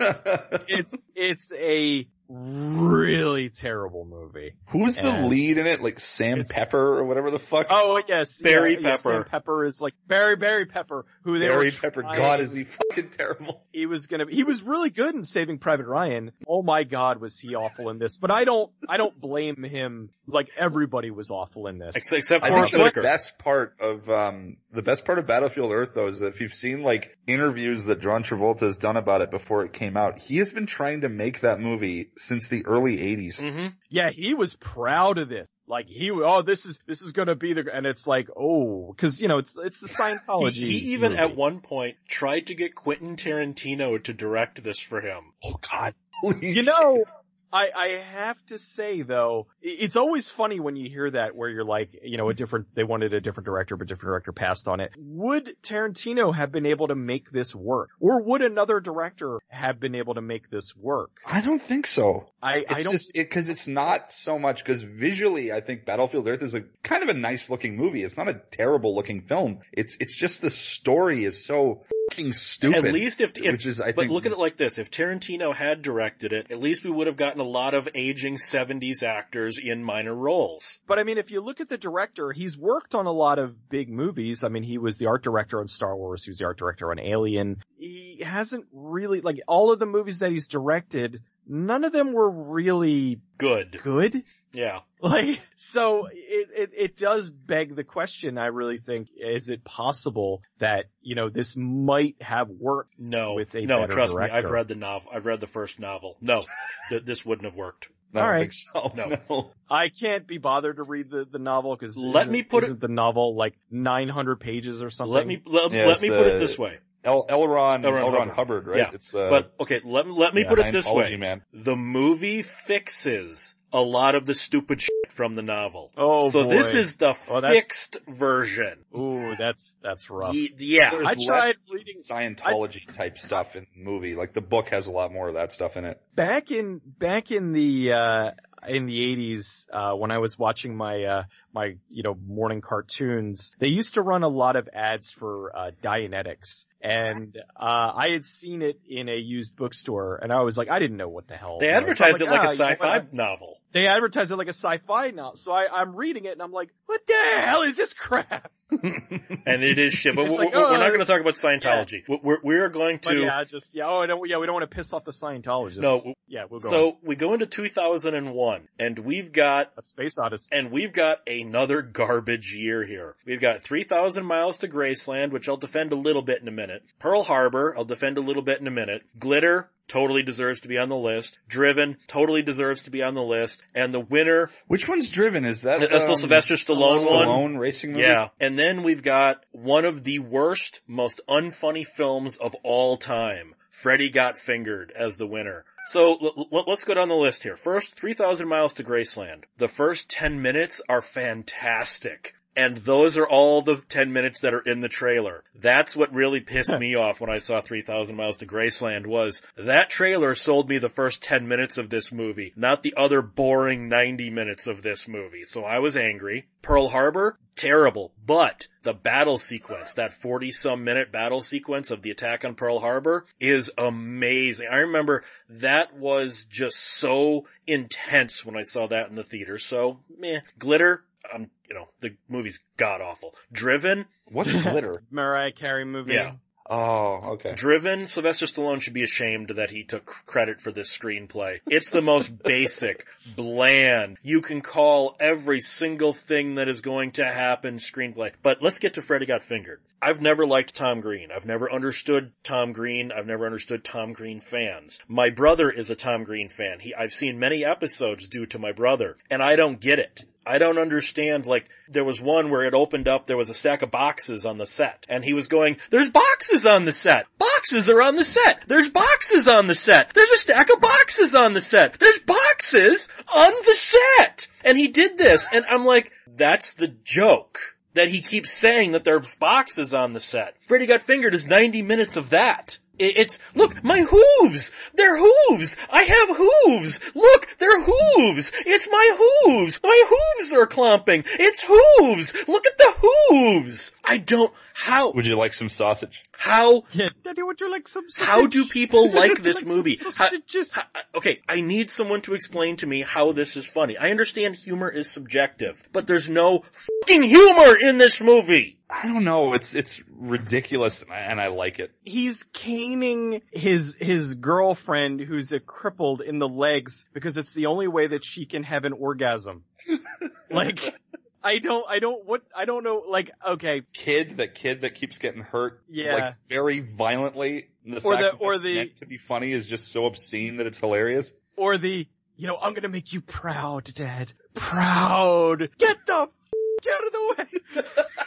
[SPEAKER 1] It's, it's a really terrible movie.
[SPEAKER 4] Who's the lead in it? Like Sam Pepper or whatever the fuck?
[SPEAKER 1] Oh yes,
[SPEAKER 2] Barry
[SPEAKER 1] yeah, yeah, Sam
[SPEAKER 2] Pepper.
[SPEAKER 1] Pepper is like Barry Barry Pepper, who they
[SPEAKER 4] Barry
[SPEAKER 1] were
[SPEAKER 4] Pepper.
[SPEAKER 1] trying-
[SPEAKER 4] God, is he fucking terrible?
[SPEAKER 1] He was gonna. He was really good in Saving Private Ryan. Oh my God, was he awful in this? But I don't. I don't blame him. Like everybody was awful in this.
[SPEAKER 2] Except, except
[SPEAKER 4] I
[SPEAKER 2] Forest
[SPEAKER 4] think the best part of um the best part of Battlefield Earth though is if you've seen like interviews that John Travolta has done about it before it came out, he has been trying to make that movie since the early 80s.
[SPEAKER 2] hmm
[SPEAKER 1] Yeah, he was proud of this. Like he, oh, this is this is gonna be the, and it's like, oh, because you know it's it's the
[SPEAKER 2] He,
[SPEAKER 1] Scientology.
[SPEAKER 2] he even
[SPEAKER 1] movie.
[SPEAKER 2] at one point tried to get Quentin Tarantino to direct this for him.
[SPEAKER 4] Oh God.
[SPEAKER 1] You know, I, I have to say though, it's always funny when you hear that where you're like, you know, a different, they wanted a different director, but different director passed on it. Would Tarantino have been able to make this work? Or would another director have been able to make this work?
[SPEAKER 4] I don't think so.
[SPEAKER 1] I, I don't,
[SPEAKER 4] just it because it's not so much because visually I think Battlefield Earth is a kind of a nice looking movie. It's not a terrible looking film. It's it's just the story is so fucking stupid.
[SPEAKER 2] At least if, if
[SPEAKER 4] which is I
[SPEAKER 2] but
[SPEAKER 4] think
[SPEAKER 2] look at it like this: if Tarantino had directed it, at least we would have gotten a lot of aging '70s actors in minor roles.
[SPEAKER 1] but I mean, if you look at the director, he's worked on a lot of big movies. I mean, he was the art director on Star Wars. He was the art director on Alien. He hasn't really, like, all of the movies that he's directed, none of them were really
[SPEAKER 2] Good,
[SPEAKER 1] good.
[SPEAKER 2] yeah.
[SPEAKER 1] Like, so it, it, it does beg the question, I really think, is it possible that, you know, this might have worked?
[SPEAKER 2] No,
[SPEAKER 1] With a
[SPEAKER 2] no.
[SPEAKER 1] better
[SPEAKER 2] Trust me, I've read the novel. I've read the first novel. No, th- this wouldn't have worked.
[SPEAKER 4] I
[SPEAKER 1] All right.
[SPEAKER 4] think so.
[SPEAKER 2] No.
[SPEAKER 4] no.
[SPEAKER 1] I can't be bothered to read the, the novel because
[SPEAKER 2] Let me put it-
[SPEAKER 1] isn't the novel like 900 pages or something.
[SPEAKER 2] Let me let,
[SPEAKER 4] Yeah,
[SPEAKER 2] let
[SPEAKER 4] it's
[SPEAKER 2] me put it this way.
[SPEAKER 4] L. Elron, Ron
[SPEAKER 2] L. Ron
[SPEAKER 4] L. Ron
[SPEAKER 2] Hubbard.
[SPEAKER 4] Hubbard, right?
[SPEAKER 2] Yeah,
[SPEAKER 4] It's uh,
[SPEAKER 2] but okay, let me let me
[SPEAKER 4] yeah,
[SPEAKER 2] put it this way:
[SPEAKER 4] man.
[SPEAKER 2] the movie fixes a lot of the stupid shit from the novel.
[SPEAKER 1] Oh,
[SPEAKER 2] so
[SPEAKER 1] boy.
[SPEAKER 2] this is the
[SPEAKER 1] Oh,
[SPEAKER 2] fixed version.
[SPEAKER 1] Ooh, that's, that's rough.
[SPEAKER 2] Ye- yeah,
[SPEAKER 4] There's
[SPEAKER 1] I
[SPEAKER 4] less
[SPEAKER 1] tried reading
[SPEAKER 4] Scientology type stuff in the movie. Like the book has a lot more of that stuff in it.
[SPEAKER 1] back in, back in the, uh, in the 80s, uh, when I was watching my, uh, my, you know, morning cartoons, they used to run a lot of ads for, uh, Dianetics. And, uh, I had seen it in a used bookstore and I was like, I didn't know what the hell.
[SPEAKER 2] they
[SPEAKER 1] you know, so
[SPEAKER 2] advertised
[SPEAKER 1] like,
[SPEAKER 2] it like
[SPEAKER 1] ah,
[SPEAKER 2] a
[SPEAKER 1] you know
[SPEAKER 2] sci-fi novel.
[SPEAKER 1] they advertised it like a sci-fi novel, So I, I'm reading it and I'm like, what the hell is this crap?
[SPEAKER 2] and it is shit. But we're,
[SPEAKER 1] like,
[SPEAKER 2] we're
[SPEAKER 1] oh,
[SPEAKER 2] not going to talk about Scientology. We're, we're going
[SPEAKER 1] But
[SPEAKER 2] to.
[SPEAKER 1] yeah, just, yeah, oh, yeah, we don't want to piss off the Scientologists.
[SPEAKER 2] No,
[SPEAKER 1] Yeah, we'll go on.
[SPEAKER 2] so we go into 2001, and we've got
[SPEAKER 1] A Space Odyssey.
[SPEAKER 2] and we've got another garbage year here. We've got 3,000 miles to Graceland, which I'll defend a little bit in a minute. Pearl Harbor, I'll defend a little bit in a minute. Glitter, totally deserves to be on the list. Driven, totally deserves to be on the list. And the winner,
[SPEAKER 4] Which one's driven? Is that
[SPEAKER 2] that's the
[SPEAKER 4] um,
[SPEAKER 2] Sylvester Stallone one.
[SPEAKER 4] Stallone racing movie?
[SPEAKER 2] Yeah. And then we've got one of the worst, most unfunny films of all time. Freddy Got Fingered as the winner. So l- l- let's go down the list here. First, 3,000 miles to Graceland. The first 10 minutes are fantastic. And those are all the 10 minutes that are in the trailer. That's what really pissed me off when I saw 3000 Miles to Graceland was that trailer sold me the first 10 minutes of this movie, not the other boring 90 minutes of this movie. So I was angry. Pearl Harbor, terrible. But the battle sequence, that 40 some minute battle sequence of the attack on Pearl Harbor is amazing. I remember that was just so intense when I saw that in the theater. So, meh. Glitter, um, you know, the movie's god awful. Driven,
[SPEAKER 4] What's a glitter?
[SPEAKER 1] Mariah Carey movie.
[SPEAKER 2] Yeah.
[SPEAKER 4] Oh, okay.
[SPEAKER 2] Driven, Sylvester Stallone should be ashamed that he took credit for this screenplay. It's the most basic, bland, you can call every single thing that is going to happen screenplay. But let's get to Freddy Got Fingered. I've never liked Tom Green. I've never understood Tom Green. I've never understood Tom Green fans. My brother is a Tom Green fan. He, I've seen many episodes due to my brother, and I don't get it. I don't understand, like, there was one where it opened up, there was a stack of boxes on the set, and he was going, there's boxes on the set! Boxes are on the set! There's boxes on the set! There's a stack of boxes on the set! There's boxes on the set! And he did this, and I'm like, that's the joke. That he keeps saying that there's boxes on the set. Freddy Got Fingered is 90 minutes of that. It- It's, look, my hooves! They're hooves! I have hooves! Look, they're hooves! It's my hooves! My hooves are clomping! It's hooves! Look at the hooves! I don't, how,
[SPEAKER 4] Would you like some sausage?
[SPEAKER 2] how,
[SPEAKER 1] Yeah, Daddy, would you like some sausage
[SPEAKER 2] how do people like this
[SPEAKER 1] some
[SPEAKER 2] movie? How-
[SPEAKER 1] sausages?
[SPEAKER 2] how- uh, okay, I need someone to explain to me how this is funny. I understand humor is subjective, but there's no fucking humor in this movie!
[SPEAKER 4] I don't know. It's it's ridiculous, and I, and I like it.
[SPEAKER 1] He's caning his his girlfriend who's a crippled in the legs because it's the only way that she can have an orgasm. like I don't I don't what I don't know like okay
[SPEAKER 4] Kid, that kid that keeps getting hurt,
[SPEAKER 1] Yeah.
[SPEAKER 4] like very violently. The
[SPEAKER 1] Or
[SPEAKER 4] fact
[SPEAKER 1] the-
[SPEAKER 4] that
[SPEAKER 1] or the-
[SPEAKER 4] meant to be funny is just so obscene that it's hilarious.
[SPEAKER 1] or the you know I'm gonna make you proud dad proud get the f- out of the way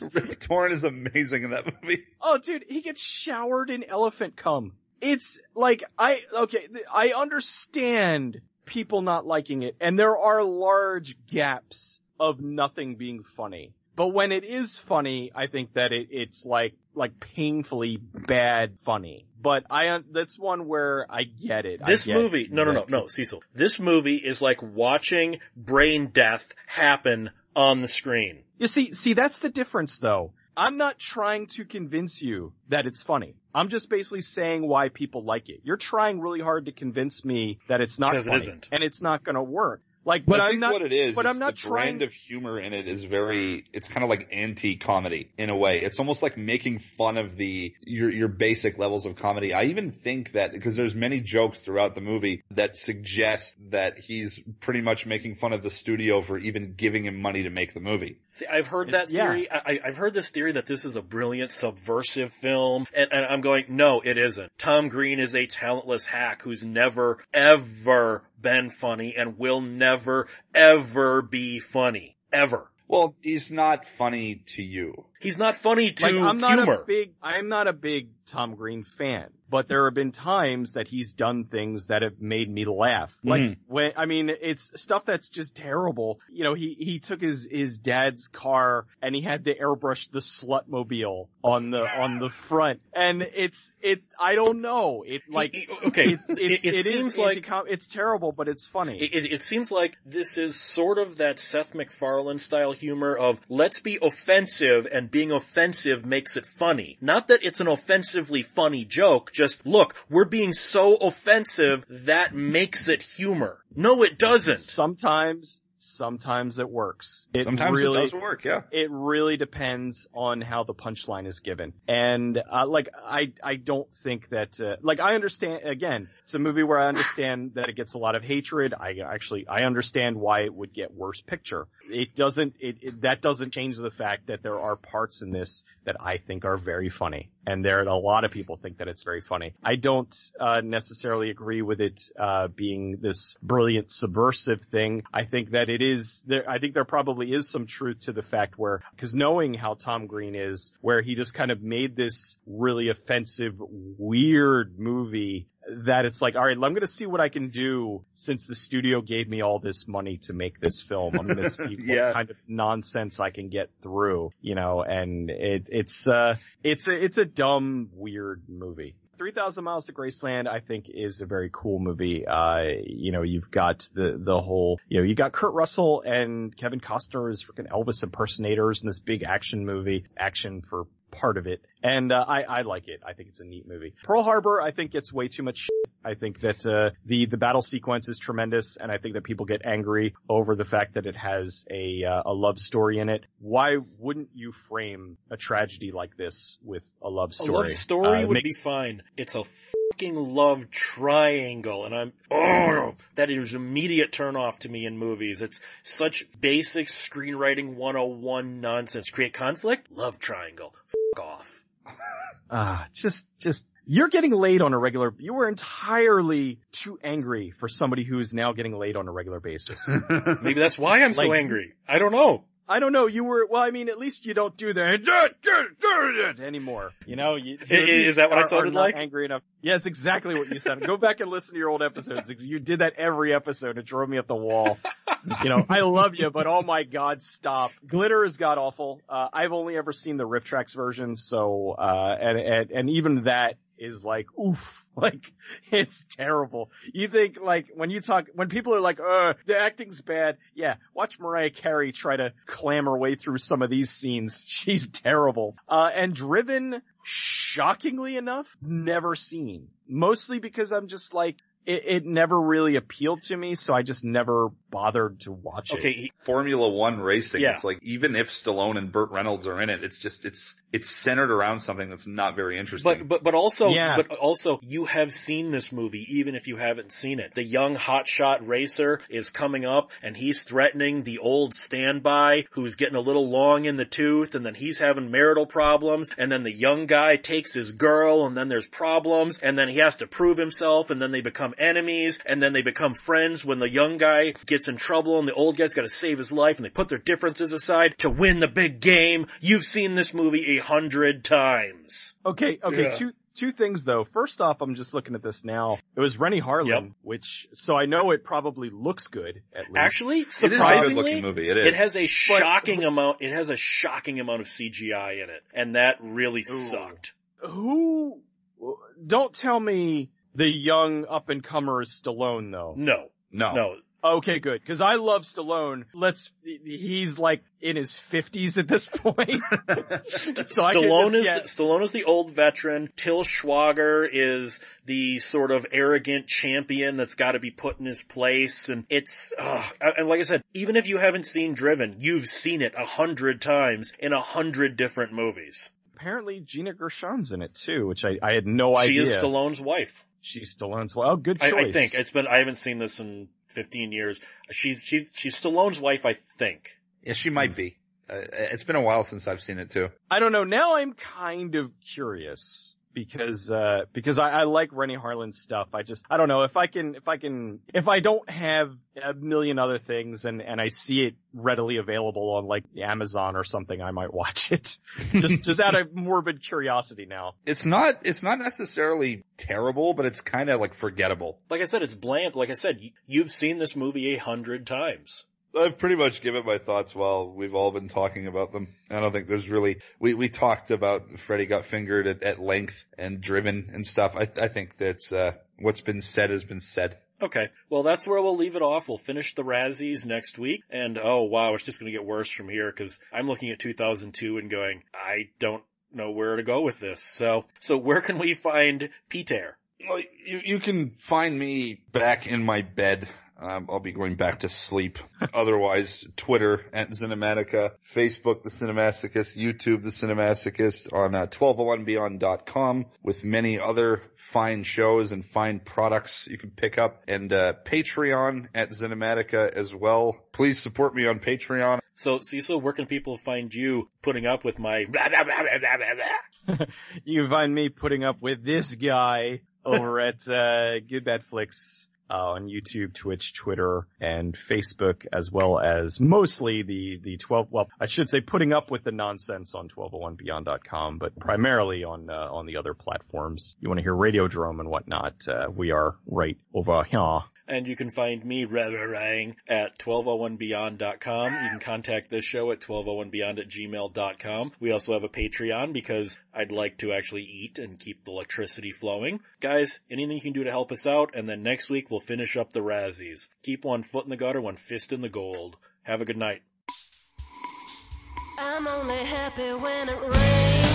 [SPEAKER 4] Rip Torn is amazing in that movie.
[SPEAKER 1] Oh, dude, he gets showered in elephant cum. It's like, I, okay, I understand people not liking it, and there are large gaps of nothing being funny. But when it is funny, I think that it, it's like, like painfully bad funny. But I, that's one where I get it.
[SPEAKER 2] This
[SPEAKER 1] get
[SPEAKER 2] movie, no, no, no, no, Cecil. This movie is like watching brain death happen on the screen.
[SPEAKER 1] You see, see, that's the difference though. I'm not trying to convince you that it's funny. I'm just basically saying why people like it. You're trying really hard to convince me that it's not
[SPEAKER 2] Because it
[SPEAKER 1] funny.
[SPEAKER 2] isn't.
[SPEAKER 1] And it's not gonna work. Like, but
[SPEAKER 4] I
[SPEAKER 1] I'm
[SPEAKER 4] think
[SPEAKER 1] not,
[SPEAKER 4] what it is,
[SPEAKER 1] but
[SPEAKER 4] is
[SPEAKER 1] I'm not
[SPEAKER 4] the
[SPEAKER 1] trying-
[SPEAKER 4] brand of humor in it is very, it's kind of like anti-comedy in a way. It's almost like making fun of the, your, your basic levels of comedy. I even think that, because there's many jokes throughout the movie that suggest that he's pretty much making fun of the studio for even giving him money to make the movie.
[SPEAKER 2] See, I've heard that
[SPEAKER 1] It's- yeah.
[SPEAKER 2] theory. I, I- I've heard this theory that this is a brilliant subversive film, and, and I'm going, no, it isn't. Tom Green is a talentless hack who's never, ever been funny and will never, ever be funny. Ever.
[SPEAKER 4] Well, he's not funny to you.
[SPEAKER 2] He's not funny to
[SPEAKER 1] like, I'm not
[SPEAKER 2] humor.
[SPEAKER 1] a big, I'm not a big Tom Green fan, but there have been times that he's done things that have made me laugh. Like
[SPEAKER 4] Mhm.
[SPEAKER 1] when, I mean, it's stuff that's just terrible. You know, he, he took his, his dad's car and he had to airbrush the slut mobile on the, on the front. And it's, it, I don't know. It like,
[SPEAKER 2] He- he- okay,
[SPEAKER 1] it's, it's,
[SPEAKER 2] it, it
[SPEAKER 1] it is
[SPEAKER 2] seems like
[SPEAKER 1] anti-com- it's terrible, but it's funny.
[SPEAKER 2] It, it seems like this is sort of that Seth MacFarlane style humor of let's be offensive and being offensive makes it funny. Not that it's an offensively funny joke, just look, we're being so offensive that makes it humor. No, it doesn't.
[SPEAKER 1] sometimes, sometimes it works. It
[SPEAKER 4] Sometimes
[SPEAKER 1] really,
[SPEAKER 4] it does work, yeah.
[SPEAKER 1] it really depends on how the punchline is given. And, uh, like, I, I don't think that, uh, like, I understand, again, it's a movie where I understand that it gets a lot of hatred. I actually, I understand why it would get worse picture. It doesn't, it, it that doesn't change the fact that there are parts in this that I think are very funny. And there, a lot of people think that it's very funny. I don't, uh, necessarily agree with it, uh, being this brilliant subversive thing. I think that it is there, I think there probably is some truth to the fact where, cause knowing how Tom Green is, where he just kind of made this really offensive, weird movie that it's like, all right, I'm going to see what I can do since the studio gave me all this money to make this film. I'm going to see
[SPEAKER 4] Yeah.
[SPEAKER 1] what kind of nonsense I can get through, you know, and it, it's, uh, it's a, it's a dumb, weird movie. 3000 Miles to Graceland, I think is a very cool movie. Uh, you know, you've got the, the whole, you know, you got Kurt Russell and Kevin Costner as freaking Elvis impersonators in this big action movie, action for part of it. And, uh, I, I like it. I think it's a neat movie. Pearl Harbor, I think gets way too much shit. I think that, uh, the, the battle sequence is tremendous and I think that people get angry over the fact that it has a, uh, a love story in it. Why wouldn't you frame a tragedy like this with a love story?
[SPEAKER 2] A love story
[SPEAKER 1] Uh,
[SPEAKER 2] would
[SPEAKER 1] makes-
[SPEAKER 2] be fine. It's a fucking love triangle, and I'm oh, that is immediate turn off to me in movies. It's such basic screenwriting 101 nonsense. Create conflict, love triangle. Off.
[SPEAKER 1] Ah, just, just, you're getting laid on a regular, you were entirely too angry for somebody who is now getting laid on a regular basis.
[SPEAKER 2] Maybe that's why I'm so angry. I don't know.
[SPEAKER 1] I don't know, you were, well, I mean, at least you don't do that anymore. You know, you,
[SPEAKER 2] is that what I
[SPEAKER 1] are- are
[SPEAKER 2] sounded like?
[SPEAKER 1] Angry enough. Yes, exactly what you said. Go back and listen to your old episodes. You did that every episode. It drove me up the wall. you know, I love you, but oh my god, stop. Glitter is god awful. Uh, I've only ever seen the RiffTrax version, so, uh, and, and, and even that is like, oof, like, it's terrible. You think like, when you talk, when people are like, uh, the acting's bad, yeah, watch Mariah Carey try to clam her way through some of these scenes. She's terrible. Uh, and Driven, shockingly enough, never seen. Mostly because I'm just like, it, it never really appealed to me, so I just never bothered to watch it.
[SPEAKER 2] Okay,
[SPEAKER 4] Formula One racing.
[SPEAKER 2] Yeah.
[SPEAKER 4] It's like even if Stallone and Burt Reynolds are in it, it's just it's it's centered around something that's not very interesting.
[SPEAKER 2] But but but also
[SPEAKER 1] Yeah.
[SPEAKER 2] but also you have seen this movie even if you haven't seen it. The young hotshot racer is coming up and he's threatening the old standby who's getting a little long in the tooth and then he's having marital problems and then the young guy takes his girl and then there's problems and then he has to prove himself and then they become enemies and then they become friends when the young guy gets in trouble and the old guy's got to save his life and they put their differences aside to win the big game. You've seen this movie a hundred times.
[SPEAKER 1] Okay, okay,
[SPEAKER 4] Yeah.
[SPEAKER 1] two two things though. First off, I'm just looking at this now. It was Renny Harlin,
[SPEAKER 2] Yep.
[SPEAKER 1] which so I know it probably looks good at least.
[SPEAKER 2] Actually,
[SPEAKER 4] it is a
[SPEAKER 2] surprisingly,
[SPEAKER 4] looking movie. It is.
[SPEAKER 2] it has a shocking amount. It has a shocking amount of CGI in it, and that really sucked.
[SPEAKER 1] who don't tell me the young up and comer is Stallone though.
[SPEAKER 2] No,
[SPEAKER 4] no.
[SPEAKER 2] no.
[SPEAKER 1] Okay, good. Cause I love Stallone. Let's, he's like in his fifties at this point. so I
[SPEAKER 2] Stallone is
[SPEAKER 1] yeah.
[SPEAKER 2] Stallone is the old veteran. Til Schweiger is the sort of arrogant champion that's got to be put in his place, and it's ugh. and like I said, even if you haven't seen Driven, you've seen it a hundred times in a hundred different movies.
[SPEAKER 1] apparently Gina Gershon's in it too, which I, I had no
[SPEAKER 2] She
[SPEAKER 1] idea.
[SPEAKER 2] She is Stallone's wife.
[SPEAKER 1] She's Stallone's well. Oh, good
[SPEAKER 2] I,
[SPEAKER 1] choice.
[SPEAKER 2] I think it's been. I haven't seen this in 15 years. She's she she's Stallone's wife, I think.
[SPEAKER 4] Yeah, she might be. Uh, it's been a while since I've seen it too.
[SPEAKER 1] I don't know. Now I'm kind of curious because, uh, because I, I like Renny Harlin's stuff. I just, I don't know if I can, if I can, if I don't have a million other things and, and I see it readily available on like Amazon or something, I might watch it. just, just out of morbid curiosity now.
[SPEAKER 4] It's not. It's not necessarily terrible, but it's kind of like forgettable.
[SPEAKER 2] Like I said, it's bland. Like I said, you, you've seen this movie a hundred times.
[SPEAKER 4] I've pretty much given my thoughts while we've all been talking about them. I don't think there's really, we, we talked about Freddy got fingered at, at length and driven and stuff. I, I think that's, uh, what's been said has been said.
[SPEAKER 2] Okay, well that's where we'll leave it off. We'll finish the Razzies next week, and oh wow, it's just going to get worse from here because I'm looking at 2002 and going, I don't know where to go with this. So, so where can we find Peter?
[SPEAKER 4] Well, you, you can find me back in my bed. Um, I'll be going back to sleep. Otherwise, Twitter at Cinematica, Facebook The Cinemasochist, YouTube The Cinemasochist, on uh, 1201beyond.com with many other fine shows and fine products you can pick up, and uh, Patreon at Cinematica as well. Please support me on Patreon.
[SPEAKER 2] So, Cecil, where can people find you putting up with my blah, blah, blah, blah, blah, blah, blah?
[SPEAKER 1] You can find me putting up with this guy over at, uh, Good Bad Flicks. Uh, on YouTube, Twitch, Twitter, and Facebook, as well as mostly the, the 12, well, I should say putting up with the nonsense on 1201beyond.com, but primarily on, uh, on the other platforms. You want to hear Radio Radiodrome and whatnot, uh, we are right over here.
[SPEAKER 2] And you can find me, Reverang, at 1201beyond.com. You can contact this show at 1201beyond at gmail.com. We also have a Patreon because I'd like to actually eat and keep the electricity flowing. Guys, anything you can do to help us out, and then next week we'll finish up the Razzies. Keep one foot in the gutter, one fist in the gold. Have a good night.
[SPEAKER 3] I'm only happy when it rains.